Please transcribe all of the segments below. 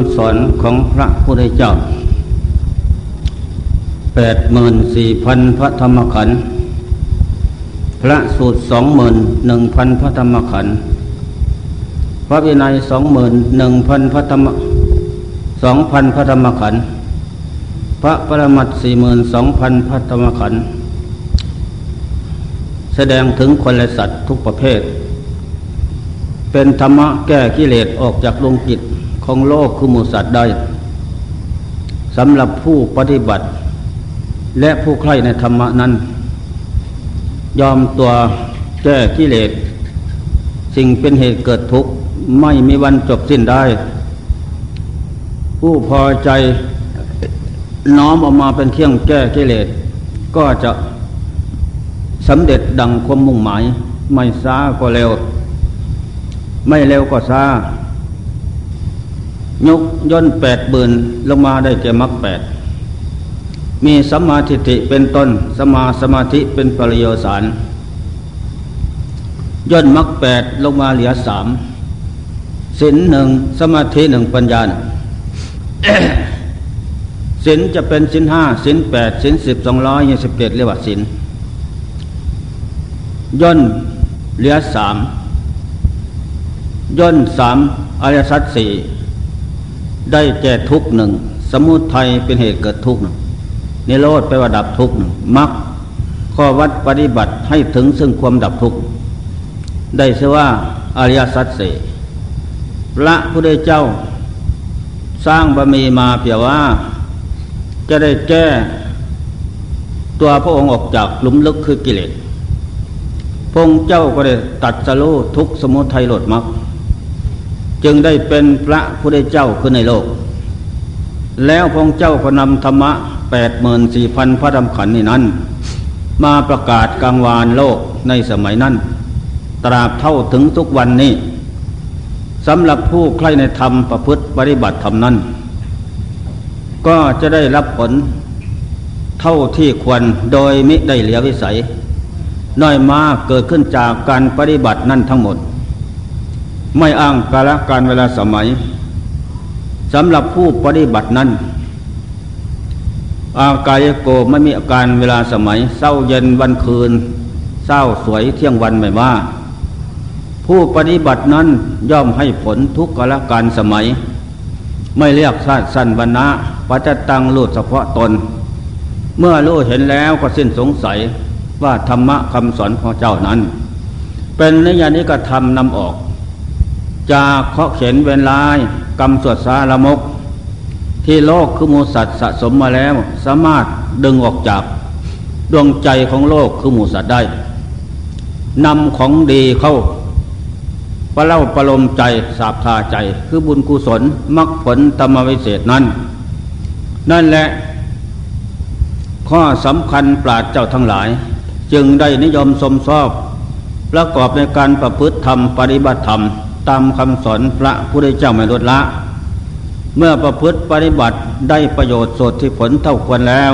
ำสอนของพระพุทธเจ้าแปดหมื่นสี่พันพระธรรมขันธ์พระสูตรสองหมื่นหนึ่งพันพระธรรมขันธ์พระวินัยสองหมื่นหนึ่งพันพระธรรมสองพันพระธรรมขันธ์พระปรมัตสี่หมื่นสองพันพระธรรมขันธ์แสดงถึงคนและสัตว์ทุกประเภท เป็นธรรมะแก้กิเลสออกจากดวงจิต ของโลกคือหมูสัตว์ได้สำหรับผู้ปฏิบัติ และผู้ใคร่ในธรรมนั้น ยอมตัวแก้กิเลสสิ่งเป็นเหตุเกิดทุกข์ไม่มีวันจบสิ้นได้ ผู้พอใจน้อมออกมาเป็นเครื่องแก้กิเลสก็จะสำเร็จดังความมุ่งหมาย ไม่ช้าก็เร็ว ไม่เร็วก็ช้า ยกย่นแปดบืนลงมาได้แก่มรรคแปดมีสัมมาทิฏฐิเป็นต้นสมาสมาธิเป็นปริโยสารย่นมรรคแปดลงมาเหลือสามสินหนึ่งสมาธิหนึ่งปัญญาสินจะเป็นสินห้าสินแปดสินสิบสองร้อยยี่สิบเจ็ดเรียกว่าสินย่นเหลือสามย่นสามอริยสัจสี่ ได้แก่ทุกหนึ่ง สมุทัยเป็นเหตุเกิดทุกหนึ่งนิโรธไปว่าดับทุกหนึ่งมรรคข้อวัดปฏิบัติให้ถึงซึ่งความดับทุกได้ชื่อว่าอริยสัจสี่พระพุทธเจ้า สร้างบะมีมาเพียว่า จะได้แก้ตัวพระองค์ออกจากหลุมลึกคือกิเลสพงเจ้าก็ได้ตัดสโลทุกสมุทัยโลดมรรค จึงได้เป็นพระพุทธเจ้าขึ้นในโลก แล้วพงเจ้าก็นำธรรมะแปดหมื่นสี่พันพระธรรมขันธ์นี้นั้น มาประกาศกลางวานโลกในสมัยนั้น ตราบเท่าถึงทุกวันนี้สำหรับผู้ใคร่ในธรรมประพฤติปฏิบัติธรรมนั้น ก็จะได้รับผลเท่าที่ควรโดยมิได้เหลือวิสัย น้อยมากเกิดขึ้นจากการปฏิบัตินั่นทั้งหมด ไม่อ้างกาลการเวลาสมัยสำหรับผู้ปฏิบัตินั้น อากายโกไม่มีอาการเวลาสมัย เศร้าเย็นวันคืน เศร้าสวยเที่ยงวันไม่ว่า ผู้ปฏิบัตินั้นย่อมให้ผลทุกกาลการสมัย ไม่เรียกชาติสั้นวันนะปัจจตังรูดเฉพาะตน เมื่อรู้เห็นแล้วก็สิ้นสงสัยว่าธรรมะคำสอนของเจ้านั้น เป็นนิยานิกระทำนำออก จากเคาะเข็นเวนลาย กรรมสวดสาละมก ที่โลกคือมูสัตว์สะสมมาแล้ว สามารถดึงออกจาก ดวงใจของโลกคือมูสัตว์ได้นำของดีเข้าประเล่าประลมใจสาบทาใจ คือบุญกุศลมรรคผลธรรมวิเศษนั้น นั่นแหละ ข้อสำคัญปราดเจ้าทั้งหลาย จึงได้นิยมสมชอบ ประกอบในการประพฤติธรรมปฏิบัติธรรม ตามคำสอนพระผู้ได้เจ้าไม่ลดละ เมื่อประพฤติปฏิบัติได้ประโยชน์สดที่ผลเท่าควรแล้ว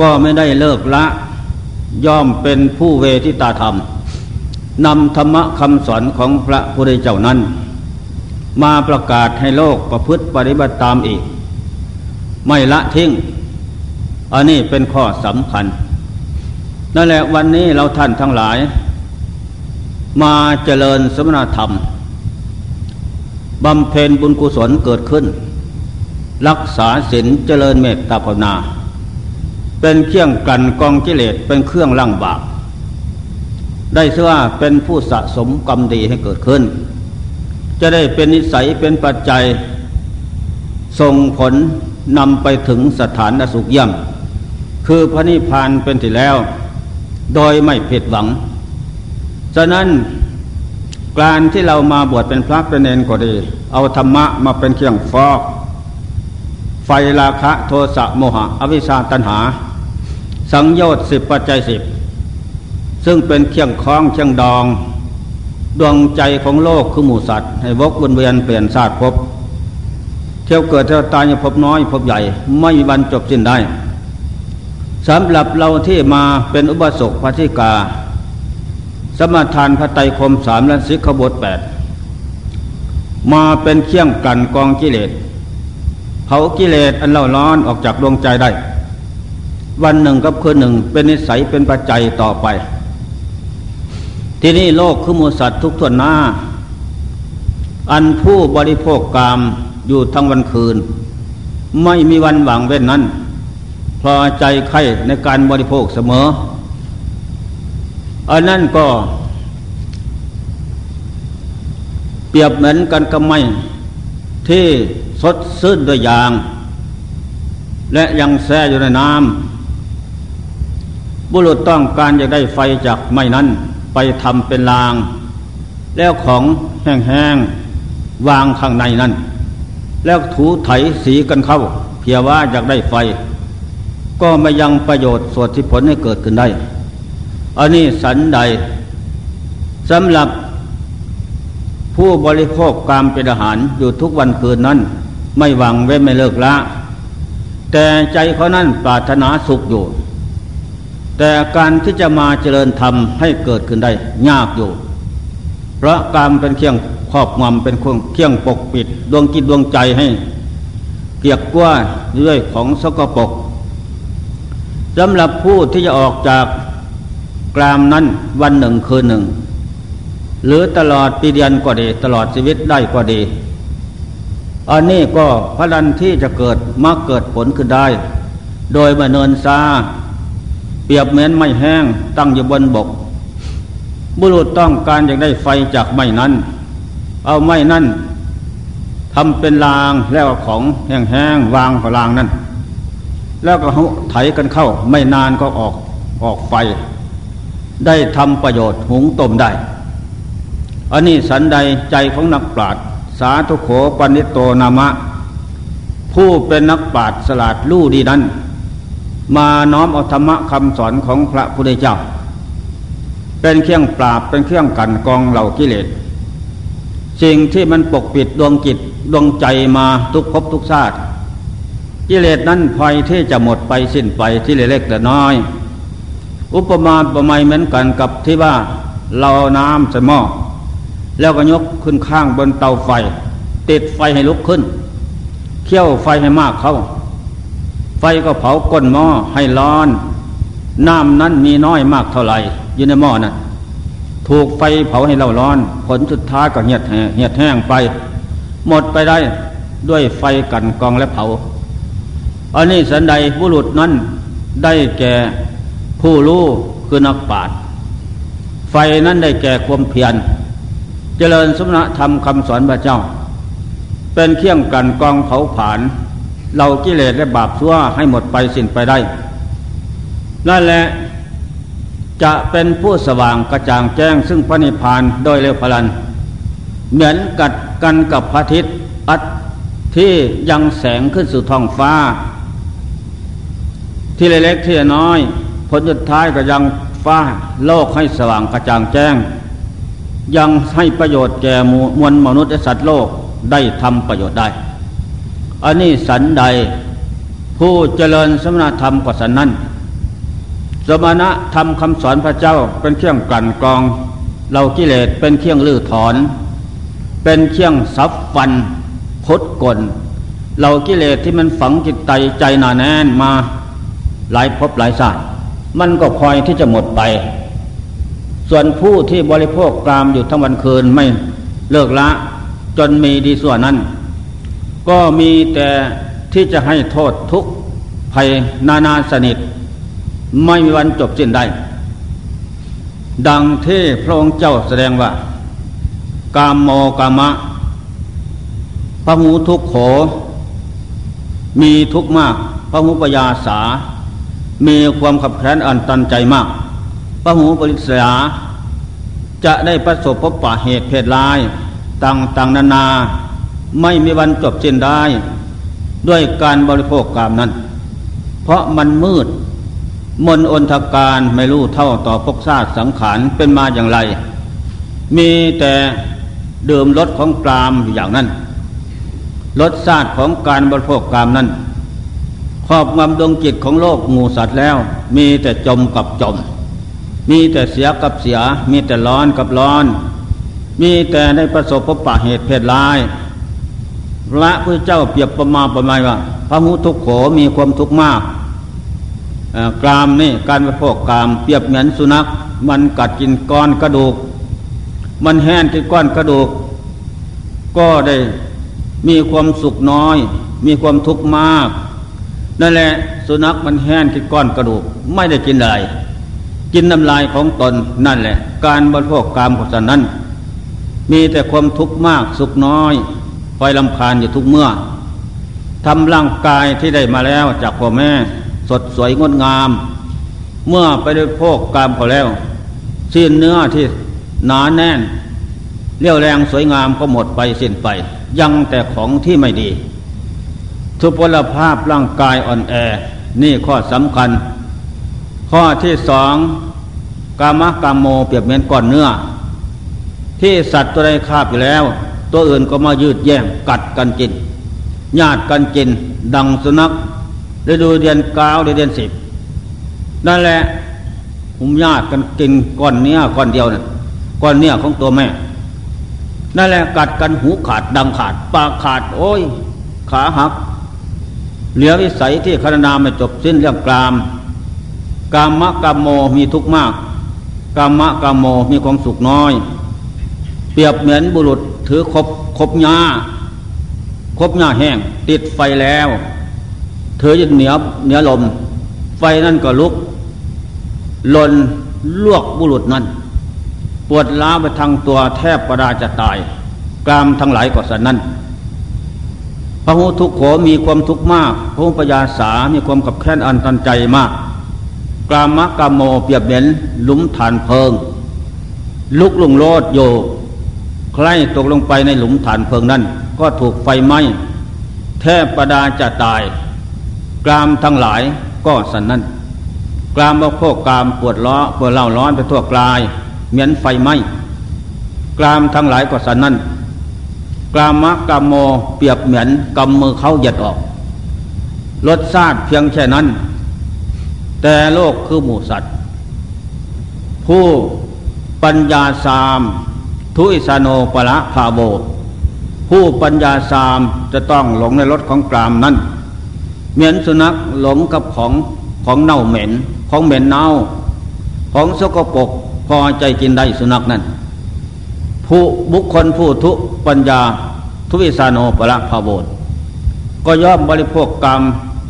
ก็ไม่ได้เลิกละ ย่อมเป็นผู้เวทิตาธรรมนำธรรมะคำสอนของพระผู้ได้เจ้านั้น มาประกาศให้โลกประพฤติปฏิบัติตามอีก ไม่ละทิ้งอันนี้เป็นข้อสำคัญนั่นแหละวันนี้เราท่านทั้งหลาย มาเจริญสมณธรรมบำเพ็ญบุญกุศลเกิดขึ้น รักษาศีลเจริญเมตตาภาวนา เป็นเครื่องกันกองกิเลสเป็นเครื่องล่างบาปได้เสื่อเป็นผู้สะสมกรรมดีให้เกิดขึ้น จะได้เป็นนิสัยเป็นปัจจัยส่งผลนำไปถึงสถานสุขย่ำคือพระนิพพานเป็นที่แล้ว โดยไม่ผิดหวัง ฉะนั้นการที่เรามาบวชเป็นพระเป็นเนนก็ดี เอาธรรมะมาเป็นเครื่องฟอก ไฟราคะโทสะโมหะ อวิชชาตัณหา สังโยชน์สิบปัจจัยสิบซึ่งเป็นเครื่องคล้องเครื่องดอง ดวงใจของโลกคือหมูสัตว์ ให้วกวนเวียนเปลี่ยนศาสตร์พบเที่ยวเกิดเที่ยวตายพบน้อยพบใหญ่ ไม่มีวันจบสิ้นได้สำหรับเราที่มาเป็นอุบาสกพระธิกา สมาทานพระไตรคมสามและสิกขบทแปดมาเป็นเครื่องกันกองกิเลสเผากิเลสอันเล่าร้อนออกจากดวงใจได้ วันหนึ่งกับคืนหนึ่งเป็นนิสัยเป็นปัจจัยต่อไป ที่นี่โลกคือมูสัตว์ทุกทวนหน้า อันผู้บริโภคกามอยู่ทั้งวันคืน ไม่มีวันหวังเว้นนั้น พอใจใครในการบริโภคเสมอ อันนั้นก็ เปรียบเหมือนกันกับไม้ที่สดซื่นด้วยยาง และยังแช่อยู่ในน้ำบุรุษต้องการจะได้ไฟจากไม้นั้นไปทำเป็นราง แล้วของแห้งๆวางข้างในนั้น แล้วถูไถสีกันเข้า เพียว่าอยากได้ไฟ ก็ไม่ยังประโยชน์ส่วดที่ผลให้เกิดขึ้นได้ อันนี้สันใดสำหรับผู้บริโภคกามเป็นอาหารอยู่ทุกวันคืนนั้น ไม่หวังเว้นไม่เลิกละ แต่ใจเขานั้นปรารถนาสุขอยู่ แต่การที่จะมาเจริญธรรมให้เกิดขึ้นได้ยากอยู่ เพราะกามเป็นเครื่องครอบงำเป็นเครื่องปกปิด ดวงจิตดวงใจให้ เกียกกว่าด้วยของสกปรกสำหรับผู้ที่จะออกจาก กรามนั้นวันหนึ่งคืนหนึ่ง หรือตลอดปีเดือนก็ดี ตลอดชีวิตได้ก็ดี อันนี้ก็พลันที่จะเกิดมาเกิดผลขึ้นได้ โดยมาเนินซาเปรียบเหมือนไม้แห้งตั้งอยู่บนบก บุรุษต้องการอยากได้ไฟจากไม้นั้น เอาไม้นั้นทำเป็นรางแล้วของแห้งๆวางกับรางนั้น แล้วก็ไถกันเข้าไม่นานก็ออกออกไฟ ได้ทำประโยชน์หุงต้มได้ อันนี้สันใดใจของนักปราชญ์สาธุโขปนิโตนามะ ผู้เป็นนักปราชญ์สลาดลู่ดีนั้น มาน้อมเอาธรรมะคำสอนของพระพุทธเจ้า เป็นเครื่องปราบเป็นเครื่องกันกองเหล่ากิเลสสิ่งที่มันปกปิดดวงจิตดวงใจมาทุกภพทุกชาติกิเลสนั้นพลอยที่จะหมดไปสิ้นไปที่เล็กแต่น้อย อุปมาประไมเหมือนกันกับที่ว่าเราน้ำใส่หม้อแล้วก็ยกขึ้นข้างบนเตาไฟ ติดไฟให้ลุกขึ้น เคี่ยวไฟให้มากเข้าไฟก็เผาก้นหม้อให้ร้อน น้ำนั้นมีน้อยมากเท่าไหร่อยู่ในหม้อนั้นถูกไฟเผาให้เราร้อน ผลสุดท้ายก็เหียดเหียดแห้งไป หมดไปได้ด้วยไฟกันกองและเผา อันนี้สันใดผู้หลุดนั้นได้แก่ ผู้รู้คือนักปราชญ์ไฟนั้นได้แก่ความเพียร เจริญสมณธรรมคำสอนพระเจ้า เป็นเครื่องกันกองเผาผลาญเรากิเลสและบาปชั่วให้หมดไปสิ้นไปได้ นั่นแหละจะเป็นผู้สว่างกระจ่างแจ้งซึ่งพระนิพพานโดยเร็วพลัน เหมือนกัดกันกับพระอาทิตย์อัดที่ยังแสงขึ้นสู่ท้องฟ้า ที่เล็กที่น้อย ผลสุดท้ายก็ยังฟ้าโลกให้สว่างกระจ่างแจ้ง ยังให้ประโยชน์แก่มวลมนุษย์และสัตว์โลกได้ทำประโยชน์ได้ อันนี้สันใดผู้เจริญสมณธรรมกว่าสันนั้น สมณะธรรมคำสอนพระเจ้าเป็นเครื่องกลั่นกรอง เรากิเลสเป็นเครื่องลื้อถอน เป็นเครื่องซับฟันคดกลเรากิเลสที่มันฝังจิตใจใจหนาแน่นมาหลายภพหลายชาติ มันก็คอยที่จะหมดไป ส่วนผู้ที่บริโภคกรามอยู่ทั้งวันคืนไม่เลิกละจนมีดีส่วนนั้น ก็มีแต่ที่จะให้โทษทุกภัยนานาสนิท ไม่มีวันจบสิ้นได้ ดังที่พระองค์เจ้าแสดงว่า กามโมกามะพระหูทุกโข มีทุกมากพระหูปยาสา มีความขับแค้นอันตันใจมากพระหูปริศยาจะได้ประสบพบปะเหตุเพศลาย ต่างต่างนานา ไม่มีวันจบสิ้นได้ ด้วยการบริโภคกามนั้น เพราะมันมืด มนอนทการไม่รู้เท่าต่อพกซาสังขารเป็นมาอย่างไร มีแต่เดื่มรสของกามอยู่อย่างนั้นรสชาติของการบริโภคกามนั้น ครอบงำดวงจิตของโลกหมูสัตว์แล้ว มีแต่จมกับจม มีแต่เสียกับเสีย มีแต่ร้อนกับร้อน มีแต่ได้ประสบพบปะเหตุเพศร้ายละพระเจ้าเปรียบประมาประมาณว่าพระหุทุกโขมีความทุกข์มากกรามนี่การไปพกกรามเปรียบเหมือนสุนัข มันกัดกินก้อนกระดูก มันแห้งกินก้อนกระดูก ก็ได้มีความสุขน้อย มีความทุกข์มาก นั่นแหละสุนัขมันแห้งกินก้อนกระดูกไม่ได้กินอะไร กินน้ำลายของตนนั่นแหละ การบริโภคกรรมของสันนั้น มีแต่ความทุกข์มากสุขน้อยคอยลำคาญอยู่ทุกเมื่อทำร่างกายที่ได้มาแล้วจากพ่อแม่ สดสวยงดงาม เมื่อไปได้พกกรรมเขาแล้วสิ้นเนื้อที่หนาแน่นเลี้ยวแรงสวยงามก็หมดไปสิ้นไป ยังแต่ของที่ไม่ดี ทุพพลภาพร่างกายอ่อนแอ นี่ข้อสำคัญ ข้อที่สองกามกามโมเปรียบเหมือนก้อนเนื้อ ที่สัตว์ตัวใดคาบอยู่แล้ว ตัวอื่นก็มายืดแย่งกัดกันกินญาติกันกิน ดังสุนัขได้ดูเดือนเก้าเดือนสิบนั่นแหละหุมญาติกันกินก้อนเนื้อก้อนเดียวนะ่ะก้อนเนื้อของตัวแม่ นั่นแหละกัดกันหูขาดดังขาดปากขาด โอ้ย ขาหัก เหลือวิสัยที่คณนาไม่จบสิ้นเรื่องกราม กามะกามโมมีทุกข์มาก กามะกามโมมีความสุขน้อย เปรียบเหมือนบุรุษถือคบคบหญ้าคบหญ้าแห้ง ติดไฟแล้วเธอจะเหนียวเหนียวลม ไฟนั่นก็ลุกลนลวกบุรุษนั้น ปวดล้าไปทางตัวแทบประดาจะตายกรามทั้งหลายก็สันนั้น พระหูทุกโขมีความทุกข์มากพระหูปยาสามีความขับแค้นอันตันใจมากกรามะกามโมเปียบเหม็นหลุมฐานเพลิง ลุกลุงโลดโยใครตกลงไปในหลุมฐานเพลิงนั้น ก็ถูกไฟไหม้แทบประดาจะตาย กรามทั้งหลายก็สันนั้นกรามบกโคกกรามปวดล้อปวดเล่าร้อนไปทั่วกลาย เหมือนไฟไหม้กรามทั้งหลายก็สันนั้น กรามะกามโมเปรียบเหมือนกำมือเขาหยัดออกรสชาติเพียงแค่นั้น แต่โลกคือหมูสัตว์ ผู้ปัญญาสาม ทุอิสโนปละภาโบ ผู้ปัญญาสามจะต้องหลงในรถของกรามนั้น เหมือนสุนัขหลงกับของของเน่าเหม็น ของเหม็นเน่า ของสกปรกพอใจกินได้สุนัขนั้น ผู้บุคคลผู้ทุปัญญา ทุวิสาโนปละภาโบนก็ย่อมบริโภคกรรม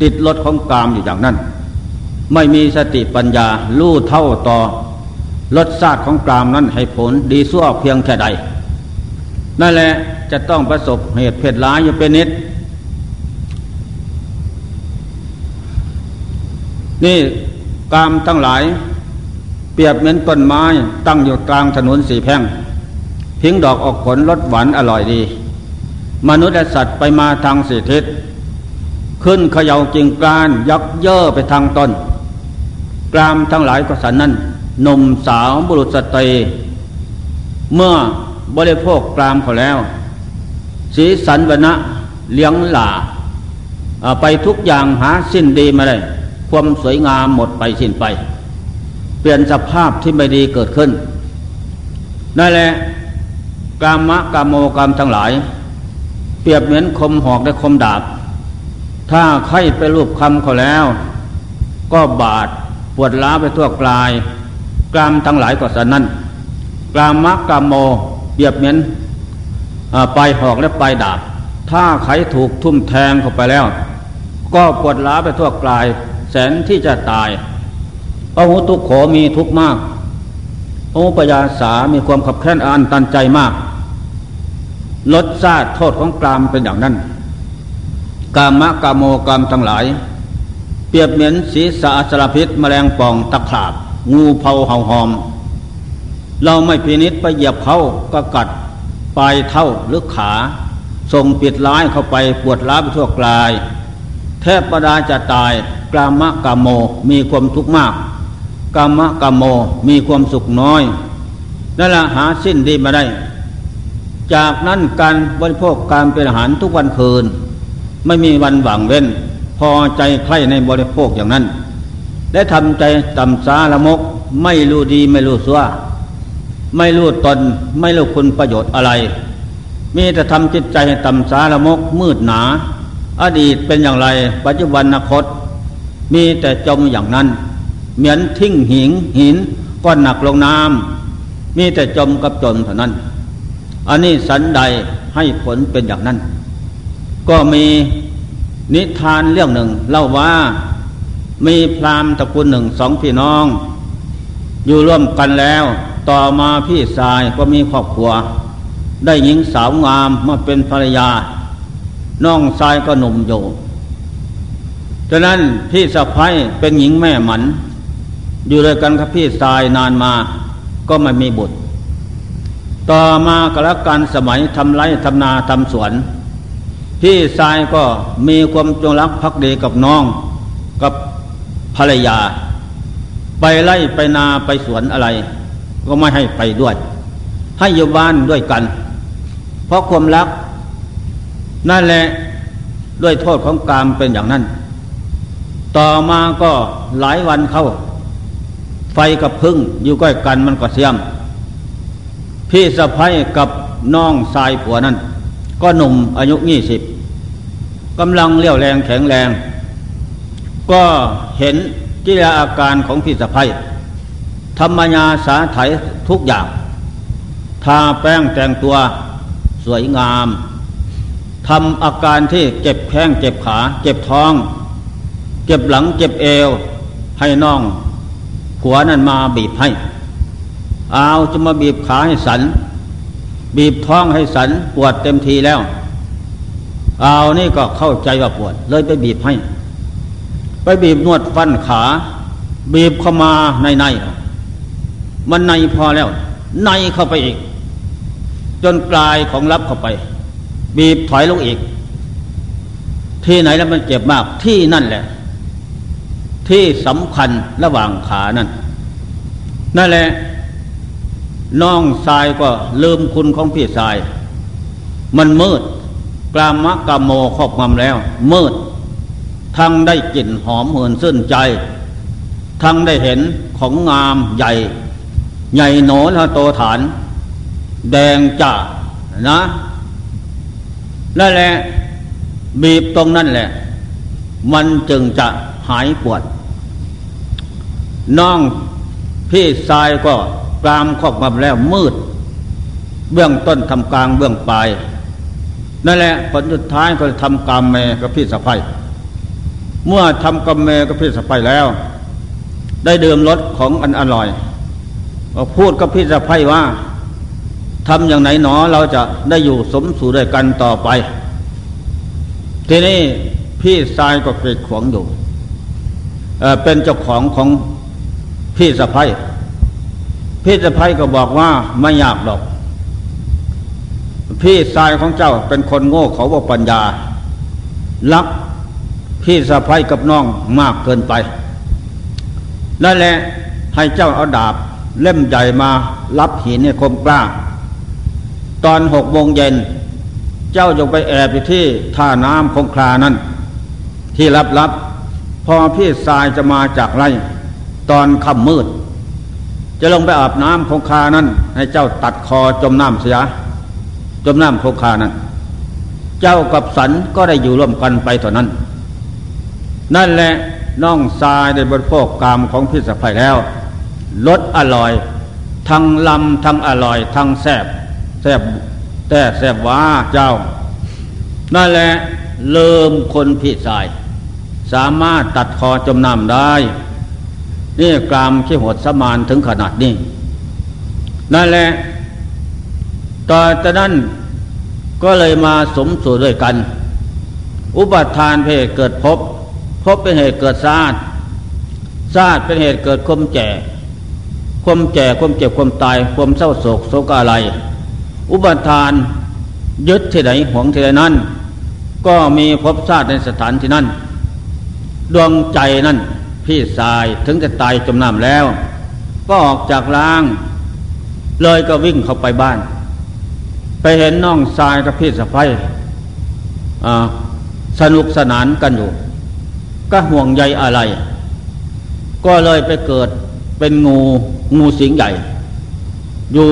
ติดรถของกรรมอยู่อย่างนั้น ไม่มีสติปัญญาลู่เท่าต่อรสชาติของกรามนั้นให้ผลดีสั่วเพียงแค่ใด นั่นแหละจะต้องประสบเหตุเพศร้ายอยู่เป็นนิด นี่กามทั้งหลาย เปรียบเหมือนต้นไม้ตั้งอยู่กลางถนนสีแพ่ง พิงดอกออกผลรสหวานอร่อยดี มนุษย์และสัตว์ไปมาทางสีทิศขึ้นเขย่ากิ่งกลานยักเย่อไปทางต้น กรามทั้งหลายก็สันนั้นนมสาวบุรุษสตรีเมื่อบริโภคกรามเขาแล้ว สีสันวนะเลี้ยงหล่าไปทุกอย่างหาสิ้นดีมาได้ความสวยงามหมดไปสิ้นไป เปลี่ยนสภาพที่ไม่ดีเกิดขึ้นนั่นแหละ กามะกามโมกามทั้งหลาย เปรียบเหมือนคมหอกและคมดาบ ถ้าใครไปรูปคำเขาแล้ว ก็บาดปวดล้าไปทั่วกลายกรามทั้งหลายก็สนั้นกรามมะกามโมเปรียบเหมือนปลายหอกและปลายดาบ ถ้าใครถูกทุ่มแทงเข้าไปแล้ว ก็ปวดล้าไปทั่วกลาย แสนที่จะตายพระหุทุกโขมีทุกมากโอปยาสามีความขับแค้นอันตันใจมาก ลดซาดโทษของกรามเป็นอย่างนั้น กามะกามโมกามทั้งหลาย เปรียบเหมือนศีสาสารพิษแมลงป่องตะขาบ งูเผาเห่าหอม เราไม่พินิษไปเหยียบเขาก็กัดปลายเท่าหรือขาส่งปิดร้ายเข้าไปปวดร้าไปทั่วกลาย แทบประดาจะตาย กามะกามโมมีความทุกข์มากกามะกามโมมีความสุขน้อยนั่นแหละหาสิ้นดีมาได้ จากนั้นการบริโภคการเป็นอาหารทุกวันคืน ไม่มีวันหวังเว้น พอใจใคร่ในบริโภคอย่างนั้น และทำใจต่ำซาละมก ไม่รู้ดีไม่รู้สัวไม่รู้ตนไม่รู้คุณประโยชน์อะไร มีแต่ทำจิตใจต่ำสารมกมืดหนา อดีตเป็นอย่างไร ปัจจุบันอนาคต มีแต่จมอย่างนั้น เหมือนทิ้งหิงหินก้อนหนักลงน้ำมีแต่จมกับจมเท่านั้น อันนี้สันใดให้ผลเป็นอย่างนั้น ก็มีนิทานเรื่องหนึ่งเล่าว่ามีพราหมณ์ตระกูลหนึ่งสองพี่น้อง อยู่ร่วมกันแล้ว ต่อมาพี่ชายก็มีครอบครัว ได้หญิงสาวงามมาเป็นภรรยา น้องชายก็หนุ่มอยู่ฉะนั้นพี่สะพ้ายเป็นหญิงแม่หมัน อยู่ด้วยกันกับพี่ชายนานมาก็ไม่มีบุตร ต่อมากระกันสมัยทำไรทำนาทำสวน พี่ชายก็มีความจงรักภักดีกับน้องกับภรรยา ไปไล่ไปนาไปสวนอะไร ก็ไม่ให้ไปด้วย ให้อยู่บ้านด้วยกัน เพราะความรัก นั่นแหละด้วยโทษของกรรมเป็นอย่างนั้น ต่อมาก็หลายวันเข้า ไฟกับพึ่งอยู่ใกล้กันมันก็เสียม พี่สะพ้ยกับน้องชายผัวนั้น ก็หนุ่มอายุยี่สิบกำลังเลี้ยวแรงแข็งแรง ก็เห็นกิริยาอาการของพี่สะพ้ยธรรมญาสาไถทุกอย่างทาแป้งแต่งตัวสวยงามทำอาการที่เจ็บแข้งเจ็บขา เจ็บท้อง เจ็บหลังเจ็บเอว ให้น้องหัวนั่นมาบีบให้ เอาจะมาบีบขาให้สัน บีบท้องให้สันปวดเต็มทีแล้ว เอานี่ก็เข้าใจว่าปวด เลยไปบีบให้ ไปบีบนวดฟันขา บีบเข้ามาในในมันในพอแล้ว ในเข้าไปอีก จนปลายของรับเข้าไป บีบถอยลงอีก ที่ไหนแล้วมันเจ็บมากที่นั่นแหละ ที่สำคัญระหว่างขานั่นนั่นแหละ น้องทรายก็ลืมคุณของพี่ทราย มันมืดกลามมะกามโมครอบงำแล้ว มืด ทั้งได้กลิ่นหอมเหินซื่นใจ ทั้งได้เห็นของงามใหญ่ ใหญ่โหนและโตฐาน แดงจ่านะนั่นแหละบีบตรงนั่นแหละ มันจึงจะหายปวด น้องพี่ชายก็ กรามครอบมาแล้วมืด เบื้องต้นทำกลางเบื้องปลายนั่นแหละผลสุดท้ายก็ทำกรรมแม่กับพี่สะพ้ยเมื่อทำกำเมกับพี่สะพ้ยแล้ว ได้ดื่มรสของอันอร่อยพูดกับพี่สะพ้ยว่าทำอย่างไหนหนอเราจะได้อยู่สมสู่ด้วยกันต่อไป ทีนี้พี่ชายก็เกดขวงอยู่เเป็นเจ้าของของพี่สะพ้ย พี่สะพ้ยก็บอกว่าไม่ยากหรอก พี่ชายของเจ้าเป็นคนโง่เขาบอกปัญญาลักพี่สะพ้ยกับน้องมากเกินไปนั่นแหละให้เจ้าเอาดาบ เล่มใหญ่มารับหินให้คมกล้า ตอนหกโมงเย็น เจ้าจงไปแอบอยู่ที่ท่าน้ำคงคลานั้นที่รับรับ พอพี่สายจะมาจากไร ตอนค่ำมืด จะลงไปอาบน้ำคงคานั้น ให้เจ้าตัดคอจมน้ำเสีย จมน้ำคงคานั้น เจ้ากับสันก็ได้อยู่ร่วมกันไปเท่านั้น นั่นแหละน้องทรายได้บริโภคกรรมของพิษภัยแล้วรสอร่อย ทั้งลำทั้งอร่อย ทั้งแซบแซบแต่แซบว่าเจ้า นั่นแหละเริ่มคนพิสาย สามารถตัดคอจมน้ำได้ นี่กรรมขี้หดสมานถึงขนาดนี้ นั่นแหละต่อจากนั้นก็เลยมาสมสู่ด้วยกัน อุปทานเพศเกิดพบ พบเป็นเหตุเกิดซาดซาดเป็นเหตุเกิดความแก่ความแก่ความเจ็บความตาย ความเศร้าโศกโศกอะไร อุบัติทานยึดที่ไหนหวงที่ไหนนั้น ก็มีพบซาดในสถานที่นั้น ดวงใจนั้น พี่สายถึงจะตายจมน้ำแล้ว ก็ออกจากล้าง เลยก็วิ่งเข้าไปบ้าน ไปเห็นน้องทรายกับพี่สะพ้ยสนุกสนานกันอยู่ ก็ห่วงใยอะไร ก็เลยไปเกิดเป็นงูงูสิงใหญ่ อยู่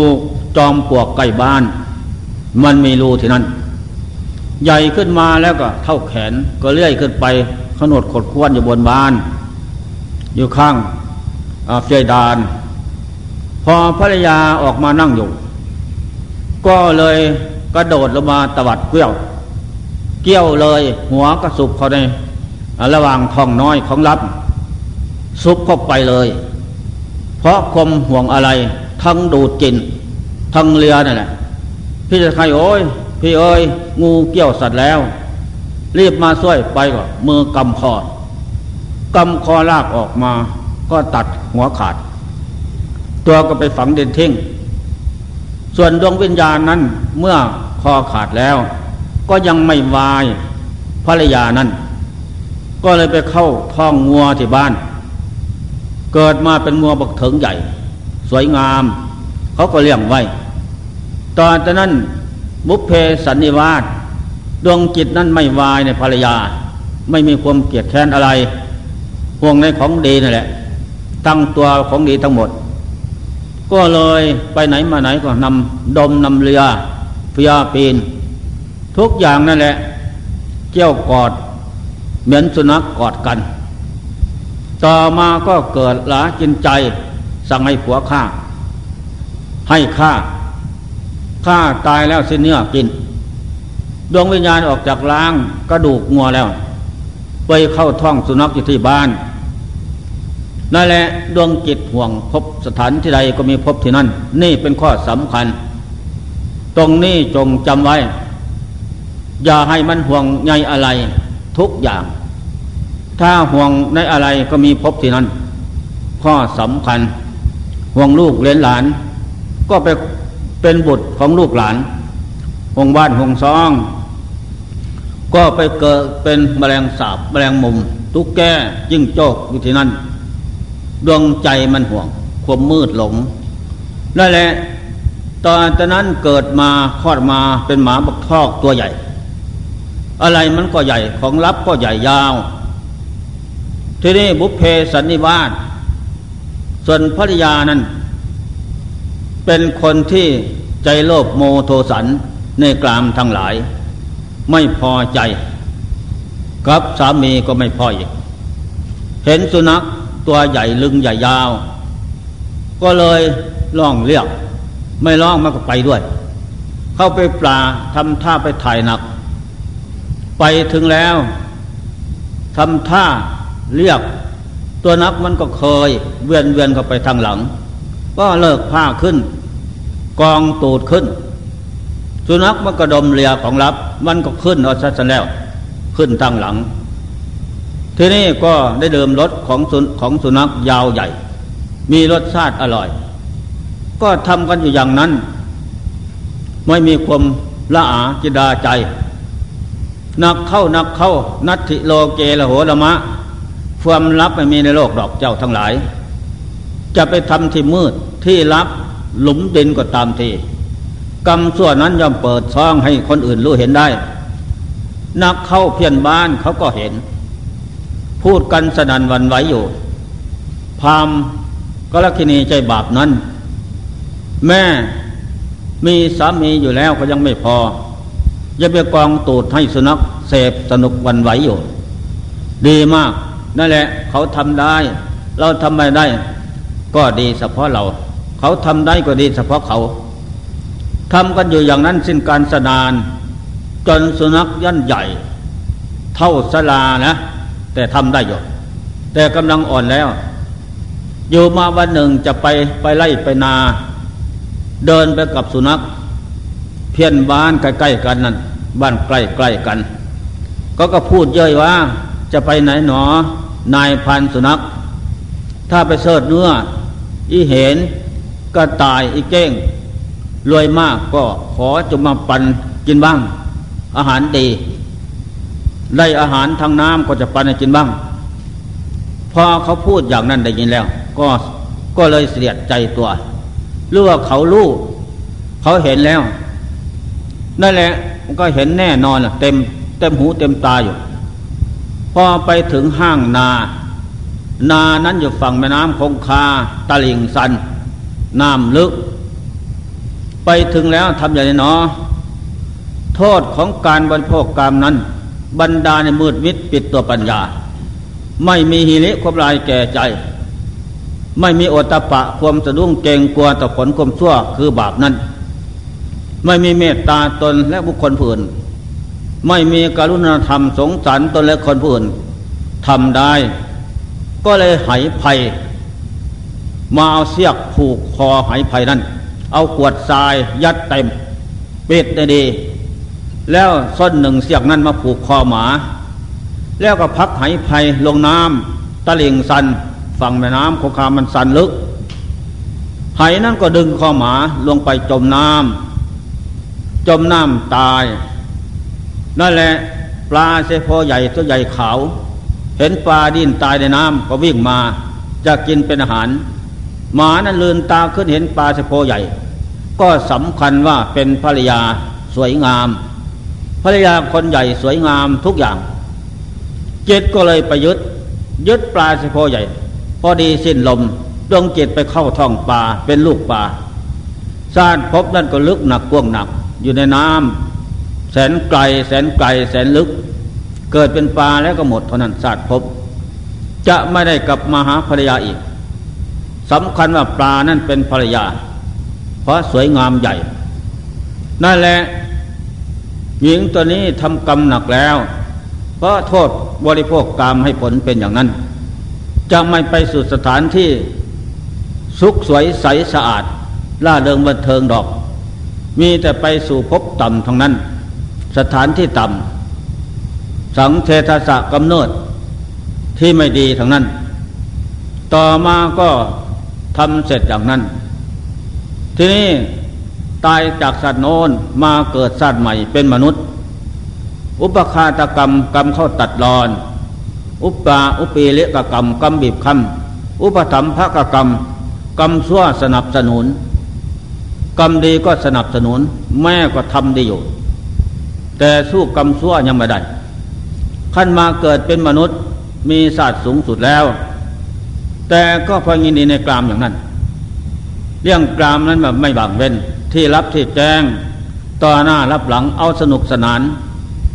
จอมปลวกใกล้บ้าน มันมีรูที่นั่นใหญ่ขึ้นมาแล้วก็เท่าแขนก็เลื่อยขึ้นไปขนดขดควนอยู่บนบ้าน อยู่ข้างเฟยดาน พอภรรยาออกมานั่งอยู่ ก็เลยกระโดดลงมาตวัดเกี้ยว เกี้ยวเลยหัวก็สุบเขาในระหว่างท้องน้อยของรับซุบเข้าไปเลย เพราะคมห่วงอะไร ทั้งดูดกิน ทั้งเรือนั่นแหละพี่จะใครโอ้ย พี่เอ้ยงูเกี่ยวสัตว์แล้ว รีบมาช่วยไปก็มือกำคอ กำคอลากออกมาก็ตัดหัวขาด ตัวก็ไปฝังเด่นทิงส่วนดวงวิญญาณนั้นเมื่อคอขาดแล้ว ก็ยังไม่วายภรรยานั้น ก็เลยไปเข้าท้องงัวที่บ้าน เกิดมาเป็นงัวบักเถิงใหญ่ สวยงาม เขาก็เลี้ยงไว้ ตอนนั้นบุพเพสันนิวาสดวงจิตนั้นไม่วายในภรรยา ไม่มีความเกลียดแค้นอะไร ห่วงในของดีนั่นแหละ ตั้งตัวของดีทั้งหมด ก็เลยไปไหนมาไหนก็นำดมนำเรือพยาปีน ทุกอย่างนั่นแหละ เกี่ยวกอด เหมือนสุนัขกกอดกัน ต่อมาก็เกิดหลาจินใจ สั่งให้ผัวฆ่า ให้ฆ่าฆ่าตายแล้วเส้นเนื้อกิน ดวงวิญญาณออกจากล้างกระดูกงัวแล้ว ไปเข้าท้องสุนัขอยู่ที่บ้าน นั่นแหละดวงจิตห่วงพบสถานที่ใดก็มีพบที่นั่น นี่เป็นข้อสำคัญ ตรงนี้จงจำไว้ อย่าให้มันห่วงใยอะไรทุกอย่าง ถ้าห่วงในอะไรก็มีพบที่นั้นข้อสำคัญ ห่วงลูกเลี้ยนหลาน ก็ไปเป็นบุตรของลูกหลาน ห่วงบ้านห่วงซอง ก็ไปเกิดเป็นแมลงสาบแมลงมุม ตุ๊กแกยิ่งโจกอยู่ที่นั่น ดวงใจมันห่วง ความมืดหลงนั่นแหละตอนนั้นเกิดมาคลอดมาเป็นหมาบักทอกตัวใหญ่ อะไรมันก็ใหญ่ของลับก็ใหญ่ยาว ทีนี้บุพเพสันนิวาสส่วนภริยานั้น เป็นคนที่ใจโลภโมโทสันในกลามทั้งหลาย ไม่พอใจ กับสามีก็ไม่พออีก เห็นสุนัข ตัวใหญ่ลึงใหญ่ยาว ก็เลยร้องเรียก ไม่ร้องมันก็ไปด้วย เข้าไปปลาทำท่าไปถ่ายหนัก ไปถึงแล้วทำท่าเรียก ตัวนักมันก็เคยเวียนเวียนเข้าไปทางหลัง ก็เลิกผ้าขึ้น กองตูดขึ้น สุนัขมันก็ดมเลียของรับ มันก็ขึ้นเอาซะแล้ว ขึ้นทางหลัง ทีนี้ก็ได้เดิมรถของสุของสุนัขยาวใหญ่ มีรสชาติอร่อย ก็ทำกันอยู่อย่างนั้น ไม่มีความละอาจิดาใจ นักเข้านักเข้า นัตถิโลเกละโหละมะ ความลับไม่มีในโลกดอกเจ้าทั้งหลาย จะไปทำที่มืดที่ลับหลุมดินก็ตามทีกรรมส่วนนั้นย่อมเปิดช่องให้คนอื่นรู้เห็นได้ นักเข้าเพียนบ้านเขาก็เห็น พูดกันสนันวันไหวอยู่ พามกลคินีใจบาปนั้น แม่มีสามีอยู่แล้วก็ยังไม่พอจะไปกองตูดให้สุนัขเสพสนุกวันไหวอยู่ ดีมาก นั่นแหละ เขาทำได้ เราทำไม่ได้ ก็ดีเฉพาะเรา เขาทำได้ก็ดีเฉพาะเขาทำกันอยู่อย่างนั้นสิ้นการสนาน จนสุนัขยันใหญ่ เท่าสลานะ แต่ทำได้อยู่แต่กำลังอ่อนแล้ว อยู่มาวันหนึ่งจะไปไปไล่ไปนา เดินไปกับสุนัข เพี้ยนบ้านใกล้ๆกันนั่นบ้านใกล้ๆกัน ก็ก็พูดเย้ยว่าจะไปไหนหนอ นายพันสุนัข ถ้าไปเสิร์ชเนื้อ อีเห็นก็ตายอีเก้งรวยมากก็ขอจะมาปันกินบ้าง อาหารดี ได้อาหารทางน้ำก็จะปันให้กินบ้าง พอเขาพูดอย่างนั้นได้ยินแล้ว ก็ก็เลยเสียดใจตัว หรือว่าเขารู้เขาเห็นแล้ว นั่นแหละก็เห็นแน่นอนเต็ม เต็มหูเต็มตาอยู่ พอไปถึงห้างนา นานั้นอยู่ฝั่งแม่น้ำคงคาตะลิงสัน น้ำลึก ไปถึงแล้วทำอย่างไรเนาะโทษของการบริโภคกรรมนั้น บรรดาในมืดมิดปิดตัวปัญญา ไม่มีหิริความลายแก่ใจ ไม่มีโอตปะความสะดุ้งเกรงกลัวต่อผลความชั่วคือบาปนั้น ไม่มีเมตตาตนและบุคคลผู้อื่น ไม่มีกรุณาธรรมสงสารตนและคนผู้อื่นทำได้ ก็เลยหายภัย มาเอาเสียกผูกคอหายภัยนั้น เอาขวดทรายยัดเต็มปิดได้ดี แล้วส้นหนึ่งเสียกนั้นมาผูกคอหมา แล้วก็พักหายภัยลงน้ำตะลิงสัน ฝั่งแม่น้ำคงคามันสันลึกหายนั้นก็ดึงคอหมาลงไปจมน้ำจมน้ำตาย นั่นแหละปลาเสพอใหญ่ตัวใหญ่ขาว เห็นปลาดิ้นตายในน้ำก็วิ่งมาจะกินเป็นอาหาร หมานั้นลืนตาขึ้นเห็นปลาเสพอใหญ่ ก็สำคัญว่าเป็นภรรยาสวยงาม ภรรยาคนใหญ่สวยงามทุกอย่าง เจตก็เลยไปยึด ยึดปลาเสพอใหญ่ พอดีสิ้นลมดวงจิตไปเข้าท้องปลาเป็นลูกปลาซาดพบนั่นก็ลึกหนักกว้างหนัก อยู่ในน้ำแสนไกล แสนไกล แสนลึก เกิดเป็นปลาแล้วก็หมดเท่านั้นศาสตร์พบ จะไม่ได้กลับมาหาภรรยาอีกสำคัญว่าปลานั่นเป็นภรรยา เพราะสวยงามใหญ่ นั่นแหละ หญิงตัวนี้ทำกรรมหนักแล้วเพราะโทษบริโภคกรรมให้ผลเป็นอย่างนั้น จะไม่ไปสู่สถานที่สุขสวยใสสะอาดล่าเริงบันเทิงดอก มีแต่ไปสู่พบต่ำทั้งนั้น สถานที่ต่ำสังเทศสะกำเนิดที่ไม่ดีทั้งนั้น ต่อมาก็ทำเสร็จอย่างนั้น ทีนี้ ตายจากสัตว์โน้นมาเกิดสัตว์ใหม่เป็นมนุษย์ อุปคาตกรรมกรรมเข้าตัดรอน อุปปาอุปีเลกกรรมกรรมบีบคำอุปธรรมภกกรรม กรรมชั่วสนับสนุน กรรมดีก็สนับสนุน แม่ก็ทำดีอยู่ แต่สู้กรรมชั่วยังไม่ได้ขั้นมาเกิดเป็นมนุษย์มีศาสตร์สูงสุดแล้ว แต่ก็พอยินดีในกรามอย่างนั้น เรื่องกรามนั้นแบบไม่บางเว้น ที่รับที่แจ้ง ต่อหน้ารับหลังเอาสนุกสนาน